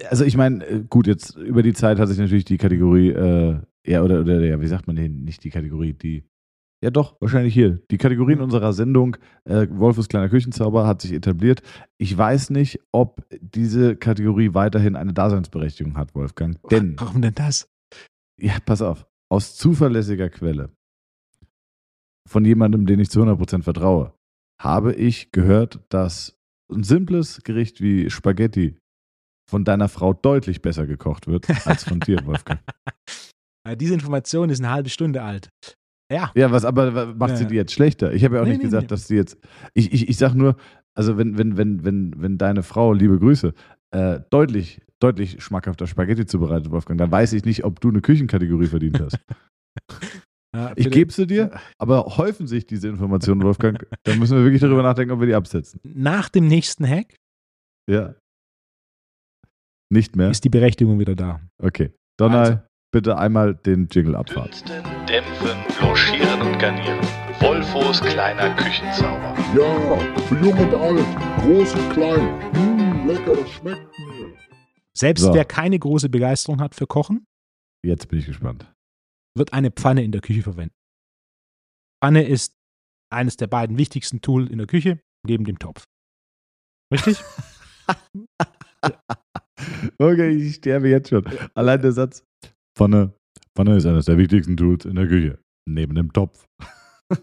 also ich meine, äh, gut, jetzt über die Zeit hat sich natürlich die Kategorie, äh, ja, oder, oder ja, wie sagt man denn, nicht die Kategorie, die, Ja, doch, wahrscheinlich hier. Die Kategorien Mhm. unserer Sendung äh, Wolfes kleiner Küchenzauber hat sich etabliert. Ich weiß nicht, ob diese Kategorie weiterhin eine Daseinsberechtigung hat, Wolfgang. Denn, Warum denn das? ja, pass auf, aus zuverlässiger Quelle von jemandem, den ich zu 100% vertraue, habe ich gehört, dass ein simples Gericht wie Spaghetti von deiner Frau deutlich besser gekocht wird als von dir, Wolfgang. Diese Information ist eine halbe Stunde alt. Ja, Ja, was aber macht sie die jetzt schlechter? Ich habe ja auch Nee, nicht nee, gesagt, nee. dass sie jetzt. Ich, ich, ich sag nur, also wenn, wenn, wenn, wenn, wenn deine Frau, liebe Grüße, äh, deutlich, deutlich schmackhafter Spaghetti zubereitet, Wolfgang, dann weiß ich nicht, ob du eine Küchenkategorie verdient hast. Ich gebe sie dir, aber häufen sich diese Informationen, Wolfgang, dann müssen wir wirklich darüber nachdenken, ob wir die absetzen. Nach dem nächsten Hack Ja. Nicht mehr? ist die Berechtigung wieder da. Okay. Donald, Also. bitte einmal den Jingle abfahren. Dünsten, dämpfen, blanchieren und garnieren. Wolfos kleiner Küchenzauber. Ja, für jung und alt, groß und klein. Mmh, lecker, das schmeckt mir. Selbst So. wer keine große Begeisterung hat für Kochen, Jetzt bin ich gespannt. wird eine Pfanne in der Küche verwenden. Pfanne ist eines der beiden wichtigsten Tools in der Küche, neben dem Topf. Richtig? Okay, ich sterbe jetzt schon. Allein der Satz. Pfanne, Pfanne ist eines der wichtigsten Tools in der Küche. Neben dem Topf.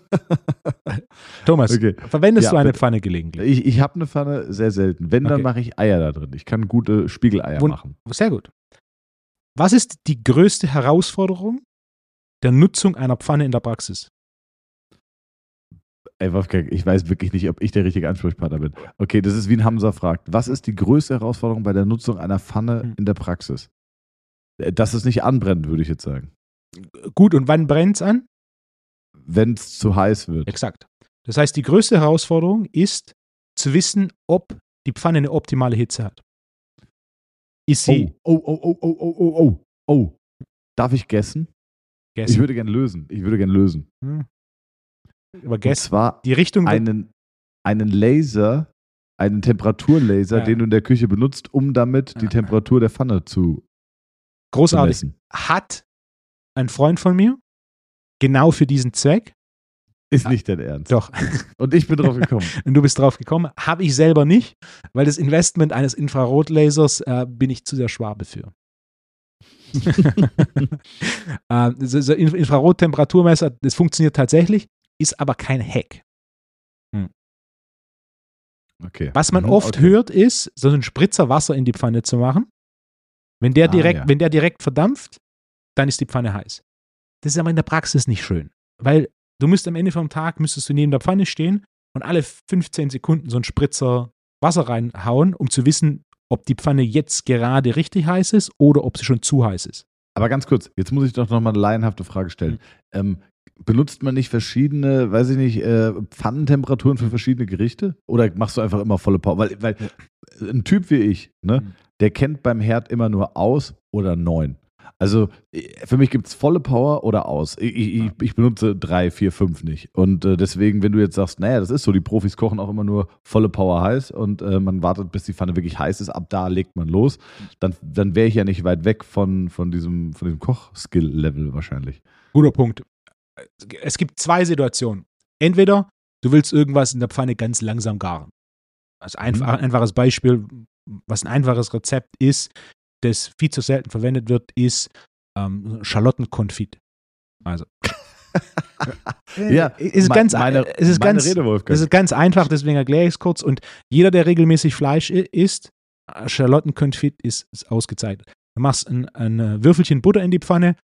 Thomas, Okay. verwendest Ja, du eine bitte. Pfanne gelegentlich? Ich, ich habe eine Pfanne sehr selten. Wenn, dann Okay. mache ich Eier da drin. Ich kann gute Spiegeleier Wun- machen. Sehr gut. Was ist die größte Herausforderung der Nutzung einer Pfanne in der Praxis? Ey, Wolfgang, ich weiß wirklich nicht, ob ich der richtige Ansprechpartner bin. Okay, das ist wie ein Hamza fragt. Was ist die größte Herausforderung bei der Nutzung einer Pfanne Hm. in der Praxis? Äh, Dass es nicht anbrennt, würde ich jetzt sagen. Gut, und wann brennt es an? Wenn es zu heiß wird. Exakt. Das heißt, die größte Herausforderung ist zu wissen, ob die Pfanne eine optimale Hitze hat. Ist sie Oh, oh, oh, oh, oh, oh, oh, oh. Darf ich gessen? Ich würde gerne lösen. Ich würde gerne lösen. Hm. Aber Und gegessen. zwar Die Richtung einen, einen Laser, einen Temperaturlaser, Ja. den du in der Küche benutzt, um damit die Ja. Temperatur der Pfanne zu, zu großartig. messen. Hat ein Freund von mir genau für diesen Zweck. Ist nicht dein Ernst. Doch. Und ich bin drauf gekommen. Und du bist drauf gekommen. Habe ich selber nicht, weil das Investment eines Infrarotlasers äh, bin ich zu sehr Schwabe für. äh, so, so Inf- Infrarottemperaturmesser, das funktioniert tatsächlich, ist aber kein Hack. Okay. Was man Mhm, oft okay. hört, ist, so einen Spritzer Wasser in die Pfanne zu machen. Wenn der Ah, direkt, ja. wenn der direkt verdampft, dann ist die Pfanne heiß. Das ist aber in der Praxis nicht schön, weil du müsst am Ende vom Tag müsstest du neben der Pfanne stehen und alle 15 Sekunden so einen Spritzer Wasser reinhauen, um zu wissen, ob die Pfanne jetzt gerade richtig heiß ist oder ob sie schon zu heiß ist. Aber ganz kurz, jetzt muss ich doch nochmal eine laienhafte Frage stellen. Ähm, benutzt man nicht verschiedene, weiß ich nicht, äh, Pfannentemperaturen für verschiedene Gerichte? Oder machst du einfach immer volle Power? Weil, weil ein Typ wie ich, ne, Mhm. der kennt beim Herd immer nur aus oder neun. Also äh, für mich gibt es volle Power oder aus. Ich, ich, ich, ich benutze drei, vier, fünf nicht. Und äh, deswegen, wenn du jetzt sagst, naja, das ist so, die Profis kochen auch immer nur volle Power heiß und äh, man wartet, bis die Pfanne wirklich heiß ist, ab da legt man los, dann, dann wäre ich ja nicht weit weg von, von diesem, von diesem Koch-Skill-Level wahrscheinlich. Guter Punkt. Es gibt zwei Situationen. Entweder du willst irgendwas in der Pfanne ganz langsam garen. Als einfach, Mhm. einfaches Beispiel, was ein einfaches Rezept ist, das viel zu selten verwendet wird, ist ähm, Schalottenkonfit. Also. Ja, es ist ganz, meine, es ist ganz, Rede, Wolfgang. es ist ganz einfach, deswegen erkläre ich es kurz. Und jeder, der regelmäßig Fleisch isst, äh, Schalottenkonfit ist, ist ausgezeichnet. Du machst ein, ein äh, Würfelchen Butter in die Pfanne,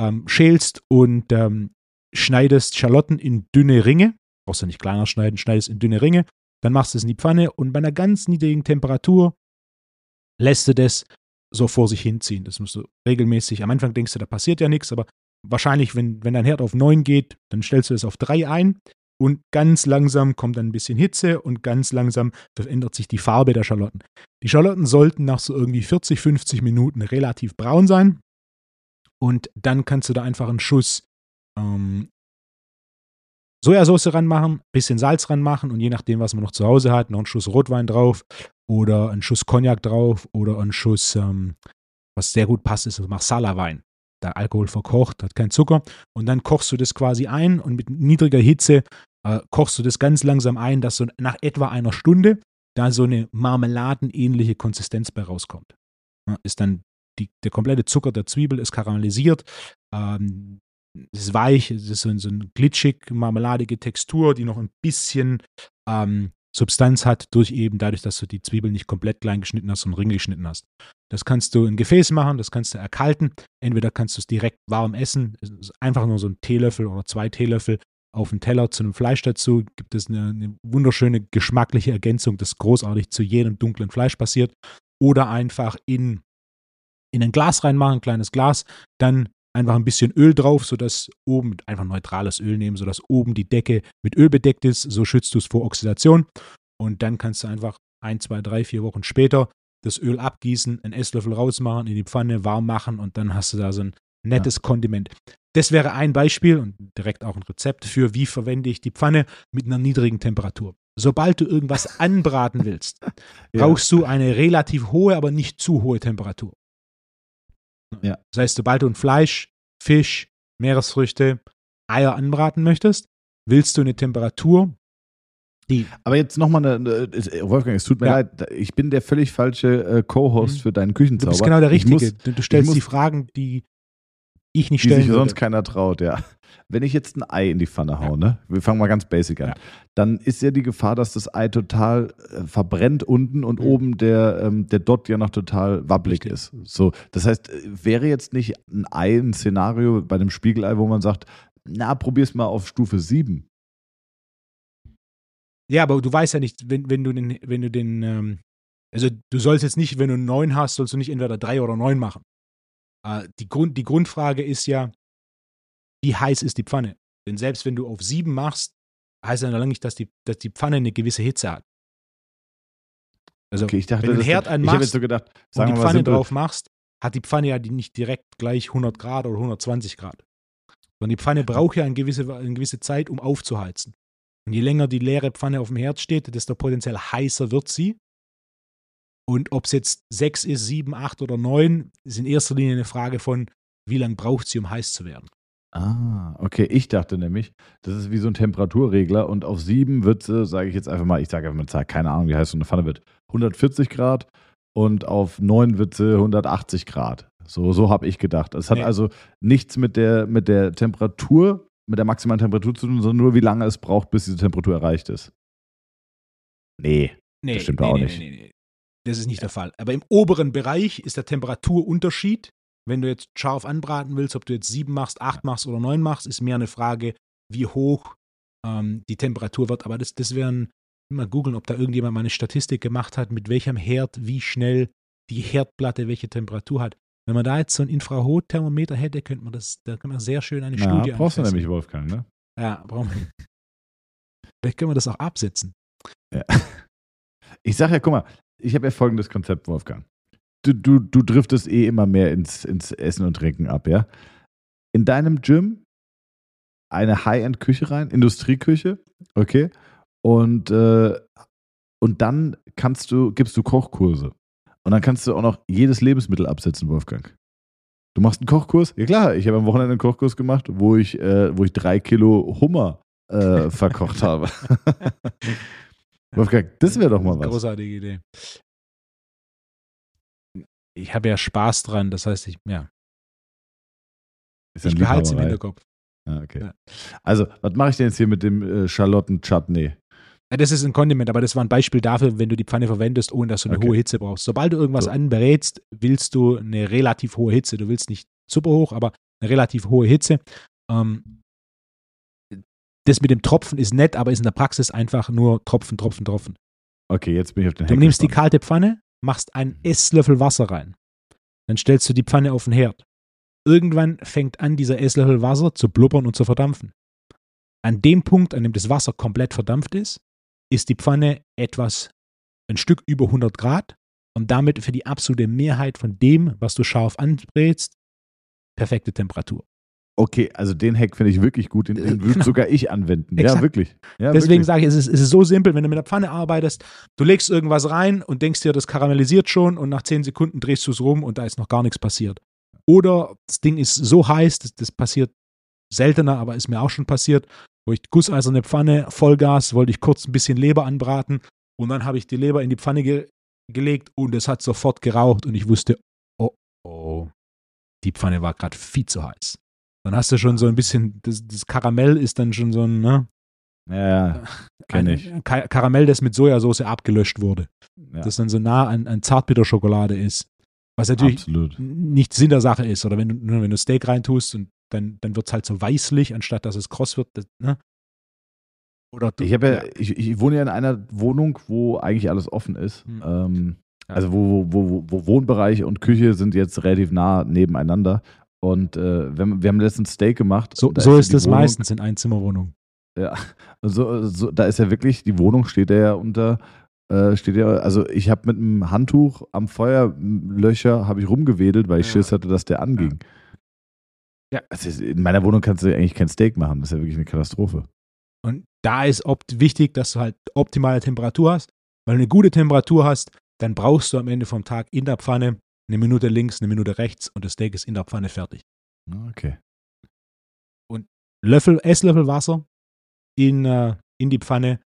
ähm, schälst und ähm, schneidest Schalotten in dünne Ringe. Brauchst du nicht kleiner schneiden, schneidest in dünne Ringe. Dann machst du es in die Pfanne und bei einer ganz niedrigen Temperatur lässt du das so vor sich hinziehen. Das musst du regelmäßig. Am Anfang denkst du, da passiert ja nichts, aber wahrscheinlich, wenn, wenn dein Herd auf 9 geht, dann stellst du es auf 3 ein und ganz langsam kommt dann ein bisschen Hitze und ganz langsam verändert sich die Farbe der Schalotten. Die Schalotten sollten nach so irgendwie 40, 50 Minuten relativ braun sein und dann kannst du da einfach einen Schuss ähm, Sojasauce ranmachen, bisschen Salz ranmachen und je nachdem, was man noch zu Hause hat, noch einen Schuss Rotwein drauf oder einen Schuss Cognac drauf oder einen Schuss, ähm, was sehr gut passt, ist Marsala-Wein. der Alkohol verkocht, hat keinen Zucker. Und dann kochst du das quasi ein und mit niedriger Hitze äh, kochst du das ganz langsam ein, dass so nach etwa einer Stunde da so eine marmeladenähnliche Konsistenz bei rauskommt. Ja, ist dann die, der komplette Zucker der Zwiebel ist karamellisiert, ähm, es ist weich, es ist so, so eine glitschig, marmeladige Textur, die noch ein bisschen ähm, Substanz hat, durch eben dadurch, dass du die Zwiebel nicht komplett klein geschnitten hast, sondern Ringe geschnitten hast. Das kannst du in Gefäß machen, das kannst du erkalten. Entweder kannst du es direkt warm essen, einfach nur so ein Teelöffel oder zwei Teelöffel auf den Teller zu einem Fleisch dazu. Gibt es eine, eine wunderschöne geschmackliche Ergänzung, das großartig zu jedem dunklen Fleisch passiert. Oder einfach in, in ein Glas reinmachen, ein kleines Glas, dann einfach ein bisschen Öl drauf, sodass oben einfach neutrales Öl nehmen, sodass oben die Decke mit Öl bedeckt ist. So schützt du es vor Oxidation. Und dann kannst du einfach ein, zwei, drei, vier Wochen später das Öl abgießen, einen Esslöffel rausmachen, in die Pfanne warm machen und dann hast du da so ein nettes ja. Kondiment. Das wäre ein Beispiel und direkt auch ein Rezept für, wie verwende ich die Pfanne mit einer niedrigen Temperatur. Sobald du irgendwas anbraten willst, ja. brauchst du eine relativ hohe, aber nicht zu hohe Temperatur. Ja. Das heißt, sobald du ein Fleisch, Fisch, Meeresfrüchte, Eier anbraten möchtest, willst du eine Temperatur, die. Aber jetzt nochmal eine, Wolfgang, es tut mir ja. leid, ich bin der völlig falsche äh, Co-Host mhm. für deinen Küchenzauber. Du bist genau der Richtige. Muss, du stellst die Fragen, die ich nicht stellen die sich würde. sonst keiner traut, ja. Wenn ich jetzt ein Ei in die Pfanne haue, ne? wir fangen mal ganz basic an, ja. dann ist ja die Gefahr, dass das Ei total äh, verbrennt unten und mhm. oben der, ähm, der Dot ja noch total wabbelig Richtig. ist. So, das heißt, äh, wäre jetzt nicht ein Ei ein Szenario bei dem Spiegelei, wo man sagt, na, probier's mal auf Stufe 7. Ja, aber du weißt ja nicht, wenn, wenn du den, wenn du den, ähm, also du sollst jetzt nicht, wenn du einen 9 hast, sollst du nicht entweder 3 oder 9 machen. Äh, die, Grund, die Grundfrage ist ja, wie heiß ist die Pfanne? Denn selbst wenn du auf 7 machst, heißt das ja lange nicht, dass die, dass die Pfanne eine gewisse Hitze hat. Also, okay, dachte, wenn du einen Herd anmachst so gedacht, und die Pfanne drauf machst, hat die Pfanne ja nicht direkt gleich 100 Grad oder 120 Grad. Sondern die Pfanne braucht ja eine gewisse, eine gewisse Zeit, um aufzuheizen. Und je länger die leere Pfanne auf dem Herd steht, desto potenziell heißer wird sie. Und ob es jetzt 6 ist, 7, 8 oder 9, ist in erster Linie eine Frage von, wie lange braucht sie, um heiß zu werden. Ah, okay. Ich dachte nämlich, das ist wie so ein Temperaturregler und auf 7 wird sie, sage ich jetzt einfach mal, ich sage einfach mal, keine Ahnung, wie heiß so eine Pfanne wird, 140 Grad und auf 9 wird sie 180 Grad. So, so habe ich gedacht. Es hat nee. also nichts mit der, mit der Temperatur, mit der maximalen Temperatur zu tun, sondern nur, wie lange es braucht, bis diese Temperatur erreicht ist. Nee, nee das stimmt nee, auch nee, nicht. Nee, das ist nicht der Fall. Aber im oberen Bereich ist der Temperaturunterschied. Wenn du jetzt scharf anbraten willst, ob du jetzt sieben machst, acht machst oder neun machst, ist mehr eine Frage, wie hoch ähm, die Temperatur wird. Aber das, das wären, mal googeln, ob da irgendjemand mal eine Statistik gemacht hat, mit welchem Herd, wie schnell die Herdplatte welche Temperatur hat. Wenn man da jetzt so ein Infrarotthermometer hätte, könnte man das, da kann man sehr schön eine Na, Studie brauchst du nämlich, Wolfgang, ne? Ja, brauchen wir. Vielleicht können wir das auch absetzen. Ja. Ich sage ja, guck mal, ich habe ja folgendes Konzept, Wolfgang. Du, du, du driftest eh immer mehr ins, ins Essen und Trinken ab, ja? In deinem Gym eine High-End-Küche rein, Industrieküche, okay? Und, äh, und dann kannst du, gibst du Kochkurse. Und dann kannst du auch noch jedes Lebensmittel absetzen, Wolfgang. Du machst einen Kochkurs? Ja klar, ich habe am Wochenende einen Kochkurs gemacht, wo ich, äh, wo ich drei Kilo Hummer äh, verkocht habe. Wolfgang, das wäre doch mal was. Großartige Idee. Ich habe ja Spaß dran, das heißt, ich, ja. ich behalte es im Hinterkopf. Ah, okay. Ja. Also, was mache ich denn jetzt hier mit dem äh, Schalotten-Chutney? Ja, das ist ein Kondiment, aber das war ein Beispiel dafür, wenn du die Pfanne verwendest, ohne dass du eine okay. hohe Hitze brauchst. Sobald du irgendwas so. anbrätst, willst du eine relativ hohe Hitze. Du willst nicht super hoch, aber eine relativ hohe Hitze. Ähm, das mit dem Tropfen ist nett, aber ist in der Praxis einfach nur Tropfen, Tropfen, Tropfen. Okay, jetzt bin ich auf den Du Heck nimmst die kalte Pfanne, machst einen Esslöffel Wasser rein. Dann stellst du die Pfanne auf den Herd. Irgendwann fängt an, dieser Esslöffel Wasser zu blubbern und zu verdampfen. An dem Punkt, an dem das Wasser komplett verdampft ist, ist die Pfanne etwas, ein Stück über 100 Grad und damit für die absolute Mehrheit von dem, was du scharf anbrätst, perfekte Temperatur. Okay, also den Hack finde ich wirklich gut, den, den würde genau. sogar ich anwenden. Exakt. Ja, wirklich. Ja, Deswegen wirklich. sage ich, es ist, es ist so simpel, wenn du mit der Pfanne arbeitest, du legst irgendwas rein und denkst dir, das karamellisiert schon und nach zehn Sekunden drehst du es rum und da ist noch gar nichts passiert. Oder das Ding ist so heiß, das, das passiert seltener, aber ist mir auch schon passiert, wo ich gusseiserne Pfanne, Vollgas, wollte ich kurz ein bisschen Leber anbraten und dann habe ich die Leber in die Pfanne ge gelegt und es hat sofort geraucht und ich wusste, oh, oh, die Pfanne war gerade viel zu heiß. Dann hast du schon so ein bisschen, das, das Karamell ist dann schon so ein, ne? Ja, ja, kenne ich. Karamell, das mit Sojasauce abgelöscht wurde. Ja. Das dann so nah an, an Zartbitterschokolade ist. Was natürlich Absolut. nicht Sinn der Sache ist. Oder wenn du, wenn du Steak reintust und dann, dann wird es halt so weißlich, anstatt dass es kross wird. Das, ne? Oder du, Ich, habe ja, Ich, ich wohne ja in einer Wohnung, wo eigentlich alles offen ist. Hm. Ähm, Ja. Also wo, wo, wo, wo Wohnbereich und Küche sind jetzt relativ nah nebeneinander. Und äh, wir, haben- wir haben letztens Steak gemacht. so, so ist es Wohnung- meistens in Einzimmerwohnungen. Ja, so, so, da ist ja wirklich, die Wohnung steht ja unter, äh, steht ja, also ich habe mit einem Handtuch am Feuerlöcher, habe ich rumgewedelt, weil ich Ja. Schiss hatte, dass der anging. Ja. Also in meiner Wohnung kannst du eigentlich kein Steak machen, das ist ja wirklich eine Katastrophe. Und da ist opt wichtig, dass du halt optimale Temperatur hast. Weil du eine gute Temperatur hast, dann brauchst du am Ende vom Tag in der Pfanne eine Minute links, eine Minute rechts und das Steak ist in der Pfanne fertig. Okay. Löffel, Esslöffel Wasser in, äh, in die Pfanne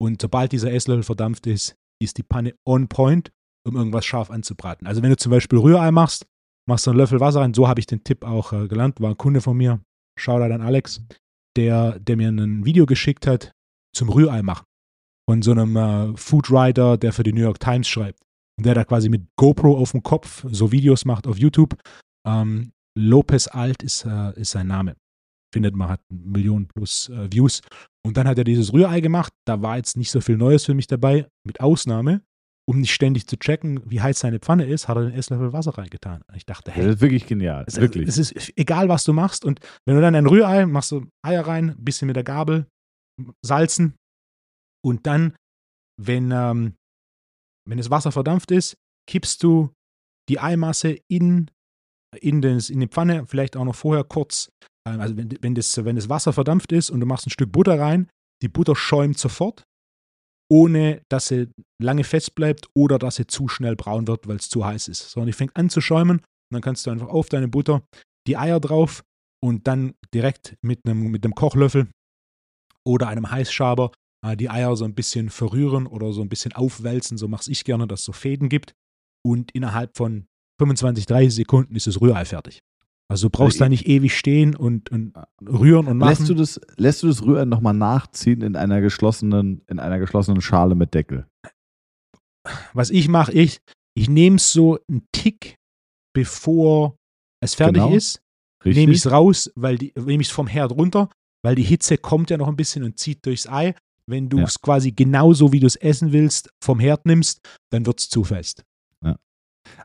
und sobald dieser Esslöffel verdampft ist, ist die Pfanne on point, um irgendwas scharf anzubraten. Also wenn du zum Beispiel Rührei machst, machst du einen Löffel Wasser rein, so habe ich den Tipp auch äh, gelernt, war ein Kunde von mir, Shoutout an Alex, der, der mir ein Video geschickt hat zum Rührei machen. Von so einem äh, Foodwriter, der für die New York Times schreibt. Der da quasi mit GoPro auf dem Kopf so Videos macht auf YouTube. Ähm, Lopez Alt ist, äh, ist sein Name findet man, hat Millionen plus äh, Views. Und dann hat er dieses Rührei gemacht. Da war jetzt nicht so viel Neues für mich dabei, mit Ausnahme, um nicht ständig zu checken, wie heiß seine Pfanne ist, hat er den Esslöffel Wasser reingetan. Und ich dachte, Das hey, ist wirklich genial. es, wirklich. es ist egal, was du machst. Und wenn du dann ein Rührei, machst du Eier rein, ein bisschen mit der Gabel, salzen. Und dann, wenn, ähm, wenn das Wasser verdampft ist, kippst du die Eimasse in, in, das, in die Pfanne, vielleicht auch noch vorher kurz. ähm, Also wenn, wenn, das, wenn das Wasser verdampft ist und du machst ein Stück Butter rein, die Butter schäumt sofort, ohne dass sie lange fest bleibt oder dass sie zu schnell braun wird, weil es zu heiß ist. Sondern die fängt an zu schäumen und dann kannst du einfach auf deine Butter die Eier drauf und dann direkt mit einem, mit einem Kochlöffel oder einem Heißschaber die Eier so ein bisschen verrühren oder so ein bisschen aufwälzen. So mache ich gerne, dass es so Fäden gibt. Und innerhalb von 25, 30 Sekunden ist das Rührei fertig. Also du brauchst Also da nicht ewig stehen und, und rühren und machen. Lässt du das, lässt du das Rührei nochmal nachziehen in einer geschlossenen, in einer geschlossenen Schale mit Deckel? Was ich mache, ich, ich nehme es so einen Tick, bevor es fertig Genau. ist, nehme ich es raus, weil die, nehme ich es vom Herd runter, weil die Hitze kommt ja noch ein bisschen und zieht durchs Ei. Wenn du Ja. es quasi genauso, wie du es essen willst, vom Herd nimmst, dann wird es zu fest.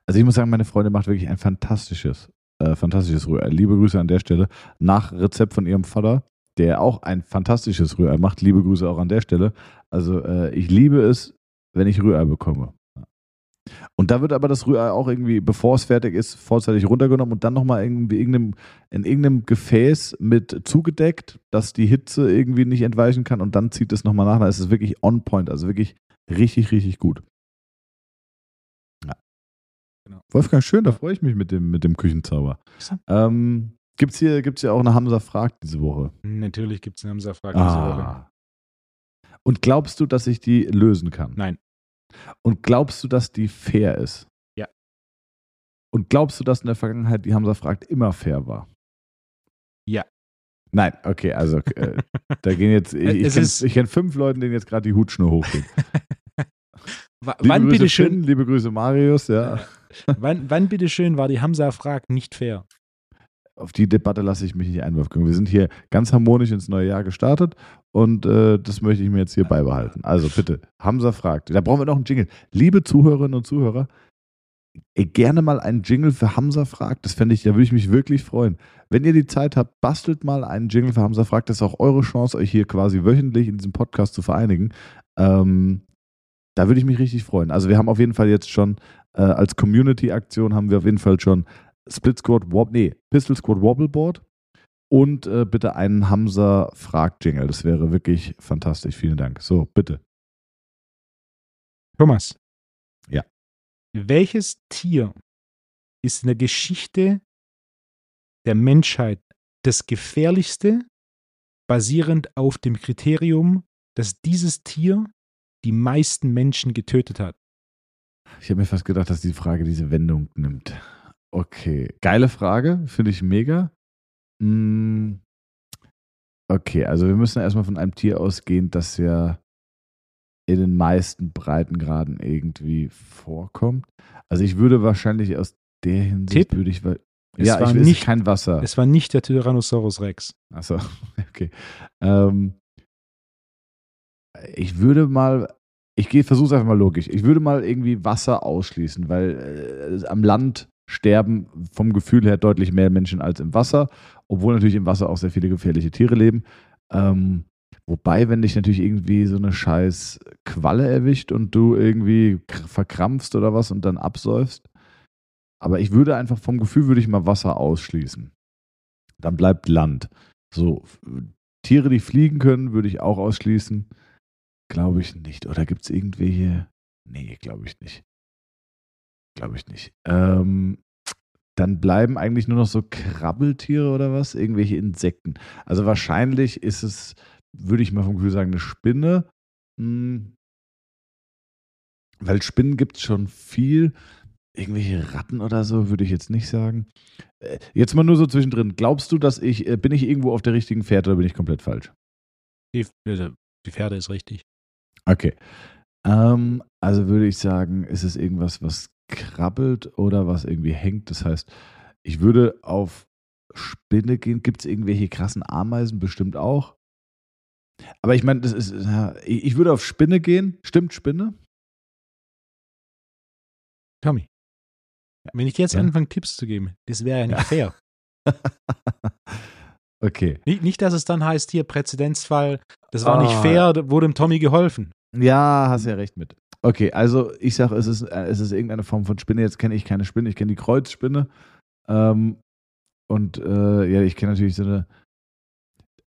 Also ich muss sagen, meine Freundin macht wirklich ein fantastisches, äh, fantastisches Rührei. Liebe Grüße an der Stelle. Nach Rezept von ihrem Vater, der auch ein fantastisches Rührei macht. Liebe Grüße auch an der Stelle. Also äh, ich liebe es, wenn ich Rührei bekomme. Und da wird aber das Rührei auch irgendwie, bevor es fertig ist, vorzeitig runtergenommen und dann nochmal irgendwie irgendeinem, in irgendeinem Gefäß mit zugedeckt, dass die Hitze irgendwie nicht entweichen kann und dann zieht es nochmal nach. Da ist es wirklich on point, also wirklich richtig, richtig gut. Ja. Genau. Wolfgang, schön, da freue ich mich mit dem, mit dem Küchenzauber. Ähm, Gibt es hier, gibt's hier auch eine Hamza Fragt diese Woche? Natürlich gibt es eine Hamza-Frage diese Woche. Ah. Und glaubst du, dass ich die lösen kann? Nein. Und glaubst du, dass die fair ist? Ja. Und glaubst du, dass in der Vergangenheit die Hamza fragt immer fair war? Ja. Nein, okay, also äh, da gehen jetzt, ich, ich kenne fünf Leuten, denen jetzt gerade die Hutschnur hochgeht. Liebe wann Grüße bitte schön, Finn, liebe Grüße Marius, ja. wann, wann bitte schön war die Hamza-Frage nicht fair? Auf die Debatte lasse ich mich nicht einwirken. Wir sind hier ganz harmonisch ins neue Jahr gestartet und äh, das möchte ich mir jetzt hier beibehalten. Also bitte, Hamza fragt. Da brauchen wir noch einen Jingle. Liebe Zuhörerinnen und Zuhörer, äh, gerne mal einen Jingle für Hamza fragt. Das fände ich, da würde ich mich wirklich freuen. Wenn ihr die Zeit habt, bastelt mal einen Jingle für Hamza fragt. Das ist auch eure Chance, euch hier quasi wöchentlich in diesem Podcast zu vereinigen. Ähm, da würde ich mich richtig freuen. Also wir haben auf jeden Fall jetzt schon äh, als Community-Aktion haben wir auf jeden Fall schon Split Squad, Wob nee, Pistol Squad Wobbleboard und äh, bitte einen Hamza Frag Jingle. Das wäre wirklich fantastisch. Vielen Dank. So, bitte. Thomas. Ja. Welches Tier ist in der Geschichte der Menschheit das gefährlichste, basierend auf dem Kriterium, dass dieses Tier die meisten Menschen getötet hat? Ich habe mir fast gedacht, dass die Frage diese Wendung nimmt. Okay, geile Frage, finde ich mega. Mm, Okay, also wir müssen erstmal von einem Tier ausgehen, das ja in den meisten Breitengraden irgendwie vorkommt. Also ich würde wahrscheinlich aus der Hinsicht Tipp? würde ich weil- Es ja, war ich, nicht- kein Wasser. Es war nicht der Tyrannosaurus Rex. Achso, okay. Ähm, ich würde mal, ich gehe, versuche es einfach mal logisch. Ich würde mal irgendwie Wasser ausschließen, weil äh, am Land sterben vom Gefühl her deutlich mehr Menschen als im Wasser, obwohl natürlich im Wasser auch sehr viele gefährliche Tiere leben. Ähm, wobei, wenn dich natürlich irgendwie so eine scheiß Qualle erwischt und du irgendwie kr- verkrampfst oder was und dann absäufst. Aber ich würde einfach vom Gefühl würde ich mal Wasser ausschließen. Dann bleibt Land. So, Tiere, die fliegen können, würde ich auch ausschließen. Glaube ich nicht. Oder gibt es irgendwelche? Nee, glaube ich nicht. Glaube ich nicht. Ähm, dann bleiben eigentlich nur noch so Krabbeltiere oder was? Irgendwelche Insekten. Also wahrscheinlich ist es, würde ich mal vom Gefühl sagen, eine Spinne. Hm. Weil Spinnen gibt es schon viel. Irgendwelche Ratten oder so, würde ich jetzt nicht sagen. Äh, Jetzt mal nur so zwischendrin. Glaubst du, dass ich, äh, bin ich irgendwo auf der richtigen Fährte oder bin ich komplett falsch? Die, also, die Pferde ist richtig. Okay. Ähm, also würde ich sagen, ist es irgendwas, was krabbelt oder was irgendwie hängt. Das heißt, ich würde auf Spinne gehen. Gibt es irgendwelche krassen Ameisen? Bestimmt auch. Aber ich meine, das ist, ja, ich würde auf Spinne gehen. Stimmt Spinne? Tommy. Wenn ich jetzt Ja? anfange, Tipps zu geben, das wäre ja nicht Ja. fair. okay. Nicht, nicht, dass es dann heißt, hier Präzedenzfall, das war nicht Ah. fair, wurde dem Tommy geholfen. Ja, hast ja recht mit. Okay, also ich sage, es ist, äh, es ist irgendeine Form von Spinne. Jetzt kenne ich keine Spinne, ich kenne die Kreuzspinne. Ähm, und äh, ja, ich kenne natürlich so eine.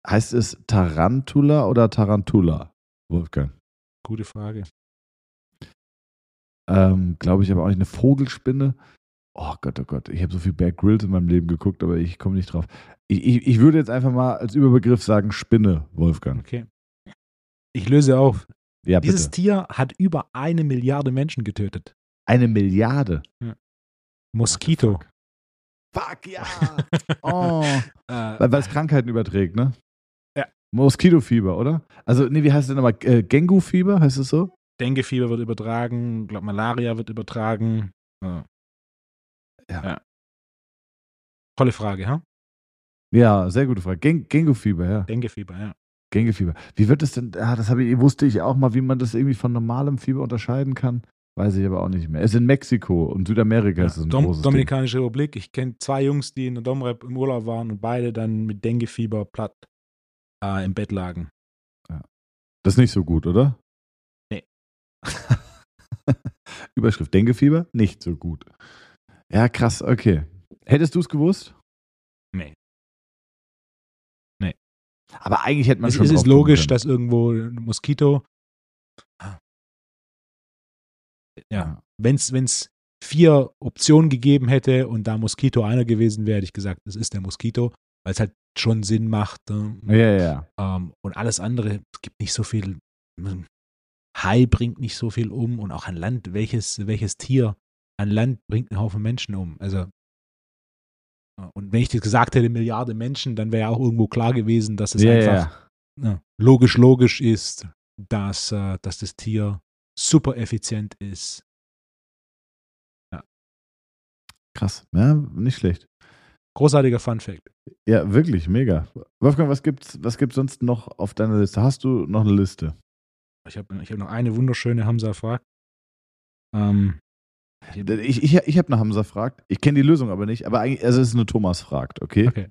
Heißt es Tarantula oder Tarantula? Wolfgang. Gute Frage. Ähm, Glaube ich aber auch nicht. Eine Vogelspinne. Oh Gott, oh Gott. Ich habe so viel Bear Grylls in meinem Leben geguckt, aber ich komme nicht drauf. Ich, ich, ich würde jetzt einfach mal als Überbegriff sagen Spinne, Wolfgang. Okay. Ich löse auf. Ja, Dieses bitte. Tier hat über eine Milliarde Menschen getötet. Eine Milliarde. Moskito. Fuck, ja. Oh. Äh, Weil es Krankheiten überträgt, ne? Ja. Moskitofieber, oder? Also, nee, wie heißt es denn nochmal? Äh, Gengu-Fieber, heißt es so? Denguefieber wird übertragen, glaub Malaria wird übertragen. Ja. Ja. Tolle Frage, ha? Ja, sehr gute Frage. Gen Gengu-Fieber, ja. Denguefieber, ja. Gengu-Fieber. Wie wird es denn, ah, das ich, wusste ich auch mal, wie man das irgendwie von normalem Fieber unterscheiden kann. Weiß ich aber auch nicht mehr. Es ist in Mexiko und Südamerika ist es ein Dom großes Dominikanische Republik. Ich kenne zwei Jungs, die in der Domrep im Urlaub waren und beide dann mit Denguefieber platt äh, im Bett lagen. Ding. Das ist nicht so gut, oder? Nee. Überschrift Dengue-Fieber? Nicht so gut. Ja, krass, okay. Hättest du es gewusst? Aber eigentlich hätte man Es, schon es ist logisch, dass irgendwo ein Moskito. Ja, wenn es vier Optionen gegeben hätte und da Moskito einer gewesen wäre, hätte ich gesagt, es ist der Moskito, weil es halt schon Sinn macht. Ne? Ja, ja. Ähm, und alles andere, es gibt nicht so viel. hm, Hai bringt nicht so viel um und auch an Land, welches, welches Tier an Land bringt einen Haufen Menschen um. Also, und wenn ich das gesagt hätte, Milliarde Menschen, dann wäre ja auch irgendwo klar gewesen, dass es ja, einfach ja. ja, logisch, logisch ist, dass, äh, dass das Tier super effizient ist. Krass. Ja, nicht schlecht. Großartiger Fun Fact. Ja, wirklich, mega. Wolfgang, was gibt's, was gibt's sonst noch auf deiner Liste? Hast du noch eine Liste? Ich habe ich hab noch eine wunderschöne Hamza fragt. Ähm, Ich, ich, ich habe eine Hamza fragt. Ich kenne die Lösung aber nicht, aber eigentlich, also es ist eine Thomas fragt, okay? okay.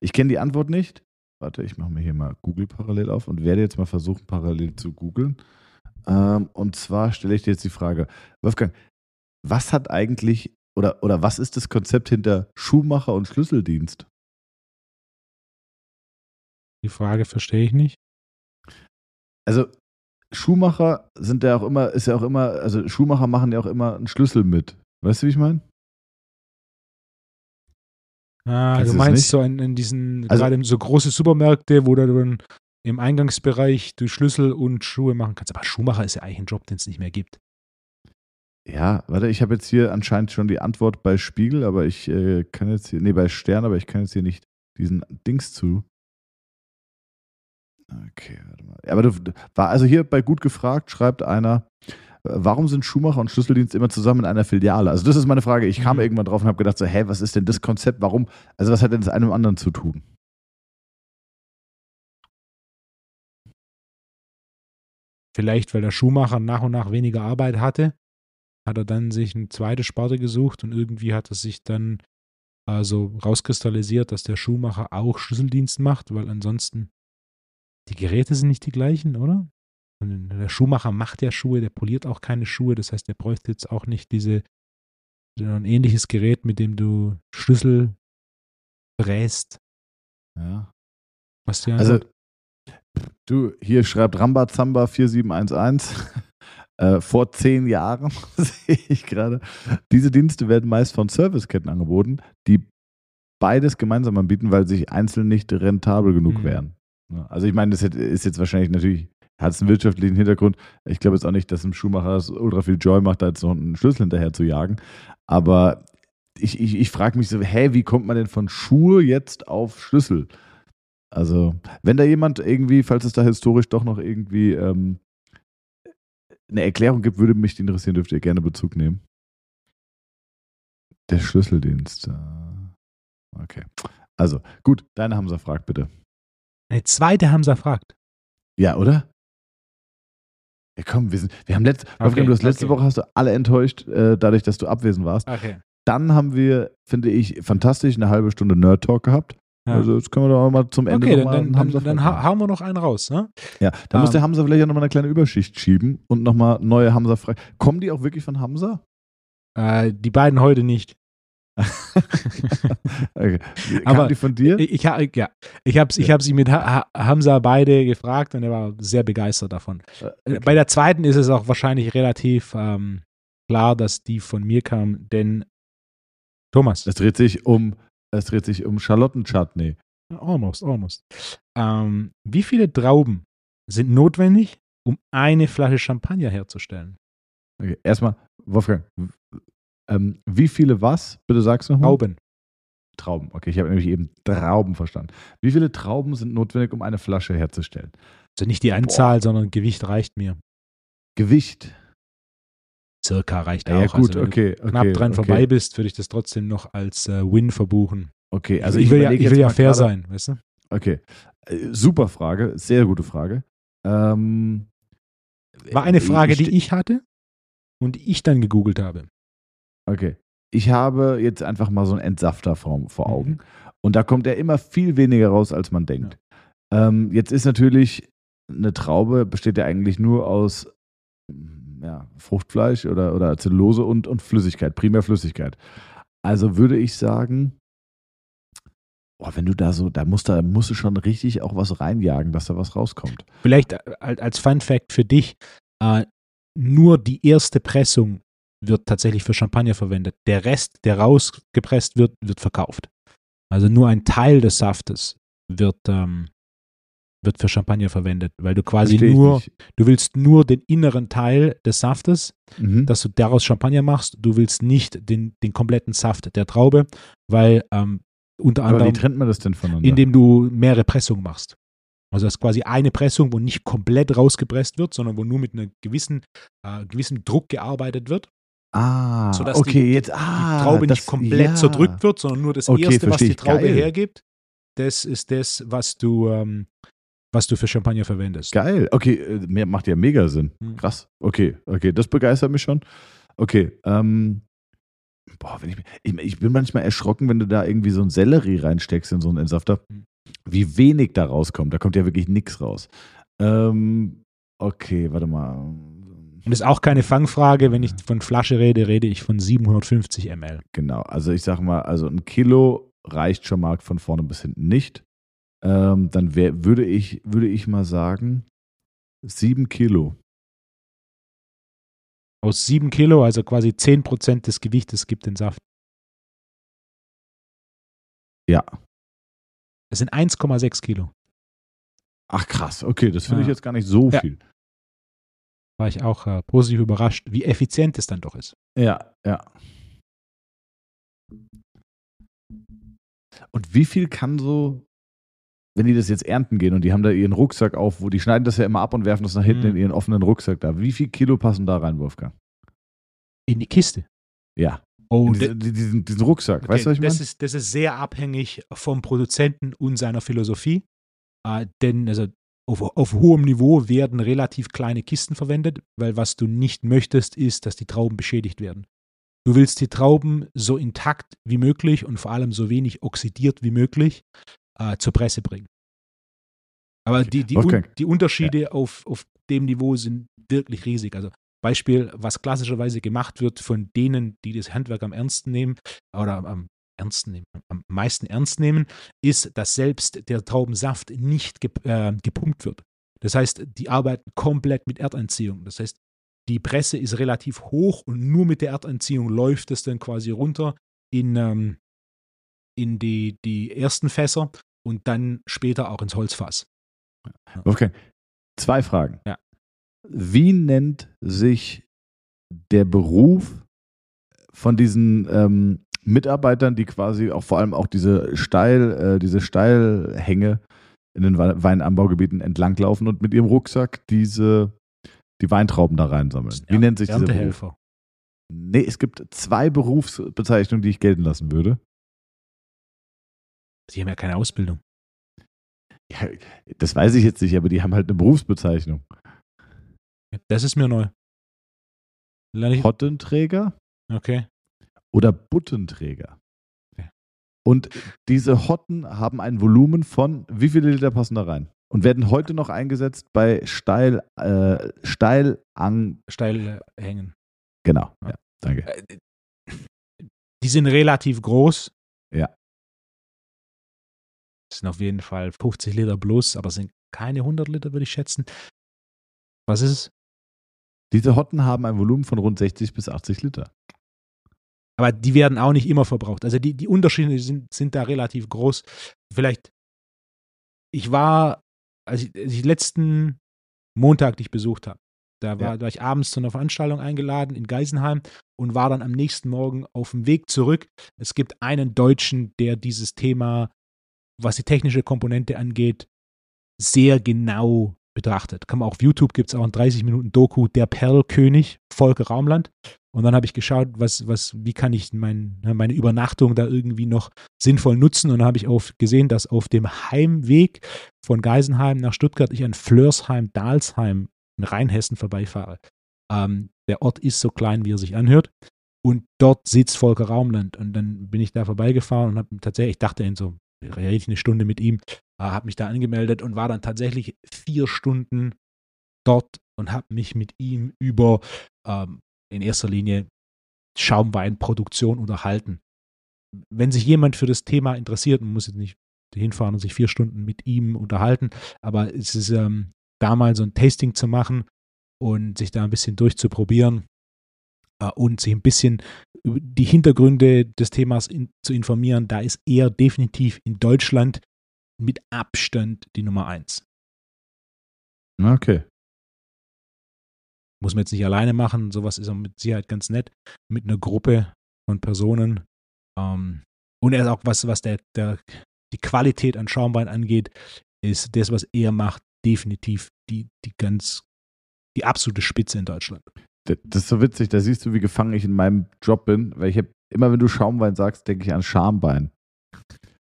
Ich kenne die Antwort nicht. Warte, ich mache mir hier mal Google parallel auf und werde jetzt mal versuchen, parallel zu googeln. Ähm, und zwar stelle ich dir jetzt die Frage, Wolfgang, was hat eigentlich oder, oder was ist das Konzept hinter Schuhmacher und Schlüsseldienst? Die Frage verstehe ich nicht. Also Schuhmacher sind ja auch immer, ist ja auch immer, also Schuhmacher machen ja auch immer einen Schlüssel mit. Weißt du, wie ich meine? Ah, Kennst du meinst so in, in diesen, Also- gerade in so große Supermärkte, wo du dann im Eingangsbereich du Schlüssel und Schuhe machen kannst. Aber Schuhmacher ist ja eigentlich ein Job, den es nicht mehr gibt. Ja, warte, ich habe jetzt hier anscheinend schon die Antwort bei Spiegel, aber ich äh, kann jetzt hier, nee, bei Stern, aber ich kann jetzt hier nicht diesen Dings zu. Okay, warte mal. Aber du, war also hier bei gut gefragt, schreibt einer, äh, warum sind Schuhmacher und Schlüsseldienst immer zusammen in einer Filiale? Also das ist meine Frage. Ich kam Mhm. irgendwann drauf und habe gedacht so, hä, was ist denn das Konzept? Warum? Also was hat denn das eine mit dem anderen zu tun? Vielleicht, weil der Schuhmacher nach und nach weniger Arbeit hatte, hat er dann sich eine zweite Sparte gesucht und irgendwie hat es sich dann also rauskristallisiert, dass der Schuhmacher auch Schlüsseldienst macht, weil ansonsten die Geräte sind nicht die gleichen, oder? Und der Schuhmacher macht ja Schuhe, der poliert auch keine Schuhe, das heißt, der bräuchte jetzt auch nicht diese ein ähnliches Gerät, mit dem du Schlüssel fräst. Ja. Was die Also, du, hier schreibt Rambazamba 4711. äh, vor zehn Jahren sehe ich gerade. Diese Dienste werden meist von Serviceketten angeboten, die beides gemeinsam anbieten, weil sich einzeln nicht rentabel genug Mhm. wären. Also ich meine, das ist jetzt wahrscheinlich natürlich, hat es einen wirtschaftlichen Hintergrund. Ich glaube jetzt auch nicht, dass ein Schuhmacher das ultra viel Joy macht, da jetzt noch einen Schlüssel hinterher zu jagen. Aber ich, ich, ich frage mich so, hä, wie kommt man denn von Schuhe jetzt auf Schlüssel? Also, wenn da jemand irgendwie, falls es da historisch doch noch irgendwie ähm, eine Erklärung gibt, würde mich die interessieren, dürft ihr gerne Bezug nehmen. Der Schlüsseldienst. äh, Okay. Also, gut, deine Hamza fragt bitte. Eine zweite Hamza fragt. Ja, oder? Ja, komm, wir, sind, wir haben letzt, Okay, Wolfgang, du hast letzte okay. Woche hast du alle enttäuscht, äh, dadurch, dass du abwesend warst. Okay. Dann haben wir, finde ich, fantastisch eine halbe Stunde Nerd Talk gehabt. Ja. Also, jetzt können wir doch mal zum Ende okay, dann, dann, dann, Hamza dann fragen. hau- hauen wir noch einen raus. Ne? Ja, da muss Ähm, der Hamza vielleicht auch nochmal eine kleine Überschicht schieben und nochmal neue Hamza frei. Kommen die auch wirklich von Hamza? Äh, die beiden heute nicht. Okay. Aber die von dir? Ich, ich, ja, ich habe ich hab sie mit ha Ha- Hamza beide gefragt und er war sehr begeistert davon. Äh, Bei der zweiten ist es auch wahrscheinlich relativ ähm, klar, dass die von mir kam, denn Thomas, Es dreht sich um, es dreht sich um Charlottenchutney. almost, almost. Ähm, wie viele Trauben sind notwendig, um eine Flasche Champagner herzustellen? Okay. Erstmal, Wolfgang, ähm, wie viele was? Bitte sag's nochmal. Trauben. Trauben. Okay, ich habe nämlich eben Trauben verstanden. Wie viele Trauben sind notwendig, um eine Flasche herzustellen? Also nicht die Anzahl, sondern Gewicht reicht mir. Gewicht. Circa reicht Ja, auch. ja gut, also, wenn okay, du knapp okay, dran okay. vorbei bist, würde ich das trotzdem noch als äh, Win verbuchen. Okay, also ich, will ja, ich will ja fair gerade- sein, weißt du? Okay, äh, super Frage, sehr gute Frage. Ähm, War eine Frage, ich- die ich hatte und die ich dann gegoogelt habe. Okay. Ich habe jetzt einfach mal so einen Entsafter vor, vor Mhm. Augen. Und da kommt er immer viel weniger raus, als man denkt. Ähm, jetzt ist natürlich eine Traube, besteht ja eigentlich nur aus mm, ja, Fruchtfleisch oder, oder Zellulose und, und Flüssigkeit, primär Flüssigkeit. Also würde ich sagen, boah, wenn du da so, da musst, da musst du schon richtig auch was reinjagen, dass da was rauskommt. Vielleicht äh, al- als Fun Fact für dich, äh, nur die erste Pressung wird tatsächlich für Champagner verwendet. Der Rest, der rausgepresst wird, wird verkauft. Also nur ein Teil des Saftes wird, ähm, wird für Champagner verwendet, weil du quasi Versteh nur, du willst nur den inneren Teil des Saftes, Mhm. dass du daraus Champagner machst. Du willst nicht den, den kompletten Saft der Traube, weil ähm, unter Aber wie anderem, trennt man das denn voneinander? indem du mehrere Pressungen machst. Also das ist quasi eine Pressung, wo nicht komplett rausgepresst wird, sondern wo nur mit einem gewissen, äh, gewissen Druck gearbeitet wird. Ah, sodass okay, die- jetzt, ah, die Traube das, nicht komplett ja. zerdrückt wird, sondern nur das Okay, Erste, was die. Traube Geil. hergibt, das ist das, was du, ähm, was du für Champagner verwendest. Geil. Okay, äh, macht ja mega Sinn. Hm. Krass. Okay, okay, das begeistert mich schon. Okay, ähm, boah, wenn ich, ich, ich bin manchmal erschrocken, wenn du da irgendwie so einen Sellerie reinsteckst in so einen Entsafter, Hm. wie wenig da rauskommt. Da kommt ja wirklich nichts raus. Ähm, okay, warte mal. Und ist auch keine Fangfrage. Wenn ich von Flasche rede, rede ich von 750 ml. Genau, also ich sag mal, also ein Kilo reicht schon mal von vorne bis hinten nicht. Ähm, dann wär, würde, ich, würde ich mal sagen, sieben Kilo. Aus 7 Kilo, also quasi 10% des Gewichtes, gibt den Saft. Ja. Das sind 1,6 Kilo. Ach krass, okay, das finde ich Ja. jetzt gar nicht so Ja. viel. War ich auch äh, positiv überrascht, wie effizient es dann doch ist. Ja, ja. Und wie viel kann so, wenn die das jetzt ernten gehen und die haben da ihren Rucksack auf, wo die schneiden das ja immer ab und werfen das nach hinten Mhm. in ihren offenen Rucksack da. Wie viel Kilo passen da rein, Wolfgang? In die Kiste. Ja. Oh, In da- diese, diesen, diesen Rucksack, Okay, weißt du, was ich das, meine? ist, das ist sehr abhängig vom Produzenten und seiner Philosophie. Äh, denn also auf, auf hohem Niveau werden relativ kleine Kisten verwendet, weil was du nicht möchtest, ist, dass die Trauben beschädigt werden. Du willst die Trauben so intakt wie möglich und vor allem so wenig oxidiert wie möglich äh, zur Presse bringen. Aber die, die, un, Wolfgang. die Unterschiede auf, auf dem Niveau sind wirklich riesig. Also Beispiel, was klassischerweise gemacht wird von denen, die das Handwerk am ernsten nehmen oder am ernsten nehmen, am meisten ernst nehmen, ist, dass selbst der Traubensaft nicht gep äh, gepumpt wird. Das heißt, die arbeiten komplett mit Erdanziehung. Das heißt, die Presse ist relativ hoch und nur mit der Erdanziehung läuft es dann quasi runter in, ähm, in die, die ersten Fässer und dann später auch ins Holzfass. Wolfgang, zwei Fragen. Ja. Wie nennt sich der Beruf von diesen ähm, Mitarbeitern, die quasi auch vor allem auch diese Steil, äh, diese Steilhänge in den Wei- Weinanbaugebieten entlanglaufen und mit ihrem Rucksack diese die Weintrauben da reinsammeln. Wie nennt sich dieser Beruf? Nee, es gibt zwei Berufsbezeichnungen, die ich gelten lassen würde. Die haben ja keine Ausbildung. Ja, das weiß ich jetzt nicht, aber die haben halt eine Berufsbezeichnung. Das ist mir neu. Hottenträger Okay. Oder Buttenträger. Okay. Und diese Hotten haben ein Volumen von, wie viele Liter passen da rein? Und werden heute noch eingesetzt bei Steil, äh, Steilang, Steil äh, hängen. genau, ja, danke. Äh, Die sind relativ groß. Ja. Das sind auf jeden Fall 50 Liter plus, aber es sind keine 100 Liter, würde ich schätzen. Was ist es? Diese Hotten haben ein Volumen von rund 60 bis 80 Liter. Aber die werden auch nicht immer verbraucht. Also die, die Unterschiede sind, sind da relativ groß. Vielleicht, ich war, als ich, als ich letzten Montag dich besucht habe, da war, Ja. war ich abends zu einer Veranstaltung eingeladen in Geisenheim und war dann am nächsten Morgen auf dem Weg zurück. Es gibt einen Deutschen, der dieses Thema, was die technische Komponente angeht, sehr genau betrachtet. Kann man auf YouTube gibt es auch ein 30 Minuten Doku, der Perlkönig, Volker Raumland. Und dann habe ich geschaut, was, was, wie kann ich mein, ne, meine Übernachtung da irgendwie noch sinnvoll nutzen. Und dann habe ich auf, gesehen, dass auf dem Heimweg von Geisenheim nach Stuttgart ich an Flörsheim-Dalsheim in Rheinhessen vorbeifahre. Ähm, der Ort ist so klein, wie er sich anhört. Und dort sitzt Volker Raumland. Und dann bin ich da vorbeigefahren und habe tatsächlich, ich dachte in so, rede ich eine Stunde mit ihm, äh, habe mich da angemeldet und war dann tatsächlich vier Stunden dort und habe mich mit ihm über ähm, in erster Linie Schaumweinproduktion unterhalten. Wenn sich jemand für das Thema interessiert, man muss jetzt nicht hinfahren und sich vier Stunden mit ihm unterhalten, aber es ist ähm, da mal so ein Tasting zu machen und sich da ein bisschen durchzuprobieren äh, und sich ein bisschen über die Hintergründe des Themas in, zu informieren, da ist er definitiv in Deutschland mit Abstand die Nummer eins. Okay. Muss man jetzt nicht alleine machen, sowas ist auch mit Sicherheit ganz nett, mit einer Gruppe von Personen. Ähm, und er ist auch was, was der, der, die Qualität an Schaumwein angeht, ist das, was er macht, definitiv die, die ganz, die absolute Spitze in Deutschland. Das ist so witzig, da siehst du, wie gefangen ich in meinem Job bin, weil ich hab, immer wenn du Schaumwein sagst, denke ich an Schambein.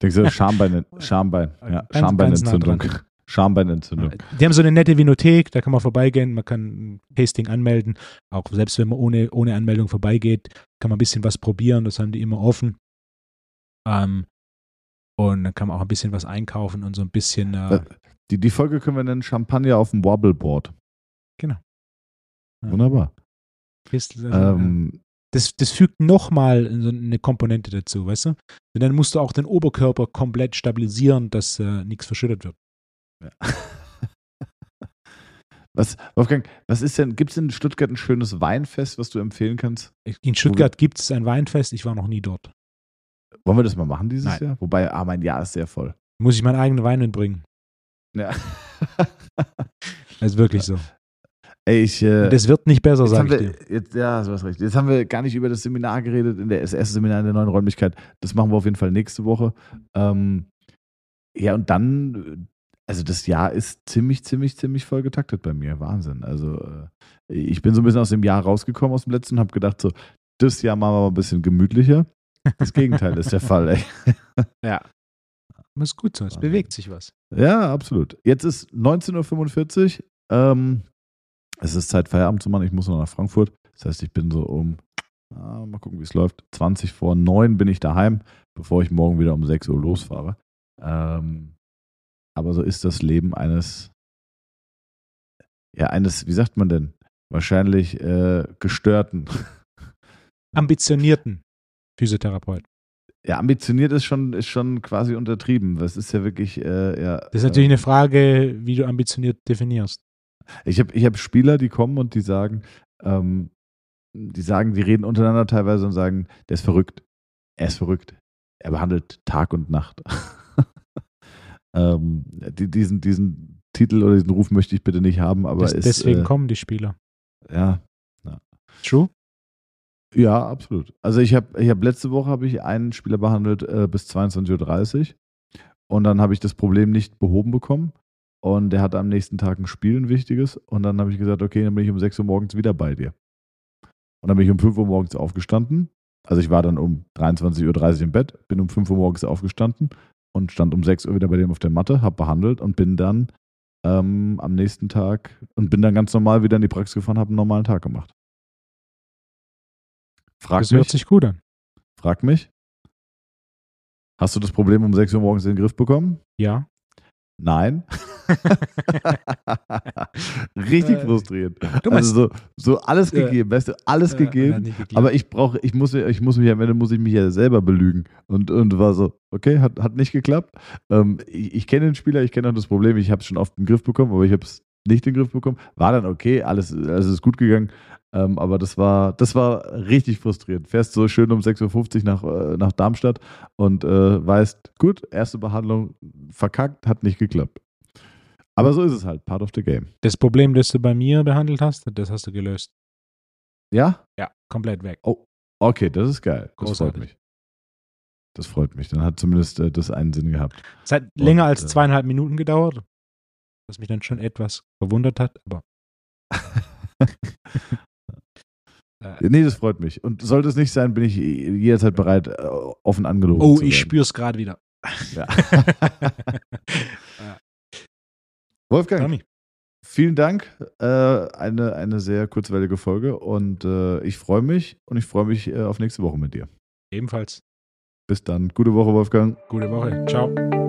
Denkst du, Schambein, Schambein, ja, Ganz- Schambeinentzündung. ganz nah Schambeinentzündung. Die haben so eine nette Vinothek, da kann man vorbeigehen, man kann ein Tasting anmelden. Auch selbst wenn man ohne, ohne Anmeldung vorbeigeht, kann man ein bisschen was probieren, das haben die immer offen. Ähm, und dann kann man auch ein bisschen was einkaufen und so ein bisschen. Äh, Die, die Folge können wir nennen Champagner auf dem Wobbleboard. Genau. Ja. Wunderbar. also, Ähm, das, das fügt nochmal so eine Komponente dazu, weißt du? Denn dann musst du auch den Oberkörper komplett stabilisieren, dass äh, nichts verschüttet wird. Was, Wolfgang, was ist denn, gibt es in Stuttgart ein schönes Weinfest, was du empfehlen kannst? In Stuttgart gibt es ein Weinfest, ich war noch nie dort. Wollen wir das mal machen dieses Nein. Jahr? Wobei, ah, mein Jahr ist sehr voll. Muss ich meinen eigenen Wein mitbringen. Ja. Das ist wirklich so. Ey, ich. Äh, Das wird nicht besser, sag ich wir, dir. jetzt, ja, du hast recht. Jetzt haben wir gar nicht über das Seminar geredet, in der, das erste Seminar in der neuen Räumlichkeit. Das machen wir auf jeden Fall nächste Woche. Ähm, ja, und dann, also das Jahr ist ziemlich, ziemlich, ziemlich voll getaktet bei mir. Wahnsinn. Also äh, ich bin so ein bisschen aus dem Jahr rausgekommen, aus dem letzten, und habe gedacht, so, das Jahr machen wir mal ein bisschen gemütlicher. Das Gegenteil ist der Fall, ey. Ja. Ist gut so, es bewegt sich was. Ja, absolut. Jetzt ist 19.45 Uhr. Ähm, es ist Zeit, Feierabend zu machen. Ich muss noch nach Frankfurt. Das heißt, ich bin so um, ah, mal gucken, wie es läuft. 20 vor 9 bin ich daheim, bevor ich morgen wieder um 6 Uhr losfahre. Ähm, aber so ist das Leben eines, ja, eines, wie sagt man denn? Wahrscheinlich äh, gestörten. Ambitionierten Physiotherapeuten. Ja, ambitioniert ist schon, ist schon quasi untertrieben. Das ist ja wirklich, äh, ja. Das ist natürlich eine Frage, wie du ambitioniert definierst. Ich habe ich hab Spieler, die kommen und die sagen, ähm, die sagen, die reden untereinander teilweise und sagen, der ist verrückt. Er ist verrückt. Er behandelt Tag und Nacht. ähm, die, diesen, diesen Titel oder diesen Ruf möchte ich bitte nicht haben, aber Das, ist, deswegen äh, kommen die Spieler. ja, True? ja, absolut. Also ich habe ich hab letzte Woche habe ich einen Spieler behandelt äh, bis 22.30 Uhr und dann habe ich das Problem nicht behoben bekommen und der hatte am nächsten Tag ein Spiel, ein wichtiges und dann habe ich gesagt, okay, dann bin ich um 6 Uhr morgens wieder bei dir. Und dann bin ich um 5 Uhr morgens aufgestanden. Also ich war dann um 23.30 Uhr im Bett, bin um 5 Uhr morgens aufgestanden und stand um 6 Uhr wieder bei dem auf der Matte, habe behandelt und bin dann ähm, am nächsten Tag und bin dann ganz normal wieder in die Praxis gefahren, habe einen normalen Tag gemacht. Frag Das hört mich, sich gut an. frag mich. Hast du das Problem um 6 Uhr morgens in den Griff bekommen? Ja. Nein. Richtig frustrierend. Du Also so, so alles Ja. gegeben, weißt du, alles Äh, gegeben. Aber ich brauche, ich muss, ich muss mich am Ende muss ich mich ja selber belügen. Und, und war so, okay, hat, hat nicht geklappt. Ähm, ich ich kenne den Spieler, ich kenne auch das Problem, ich habe es schon oft den Griff bekommen, aber ich habe es nicht in den Griff bekommen. War dann okay, alles, alles ist gut gegangen. Ähm, aber das war, das war richtig frustrierend. Fährst so schön um 6.50 Uhr nach, äh, nach Darmstadt und äh, weißt, gut, erste Behandlung verkackt, hat nicht geklappt. Aber so ist es halt, part of the game. das Problem, das du bei mir behandelt hast, das hast du gelöst. Ja? Ja, komplett weg. Okay, das ist geil. Das Großartig. freut mich. Das freut mich. Dann hat zumindest äh, das einen Sinn gehabt. Es hat länger Und, als äh, zweieinhalb Minuten gedauert, was mich dann schon etwas verwundert hat, aber Nee, das freut mich. Und sollte es nicht sein, bin ich jederzeit bereit, äh, offen angelogen oh, zu ich werden. spür's gerade wieder. Ja. Wolfgang, Tommy, vielen Dank. Äh, eine, eine sehr kurzweilige Folge und äh, ich freue mich und ich freue mich äh, auf nächste Woche mit dir. ebenfalls Bis dann. Gute Woche, Wolfgang. gute Woche. Ciao.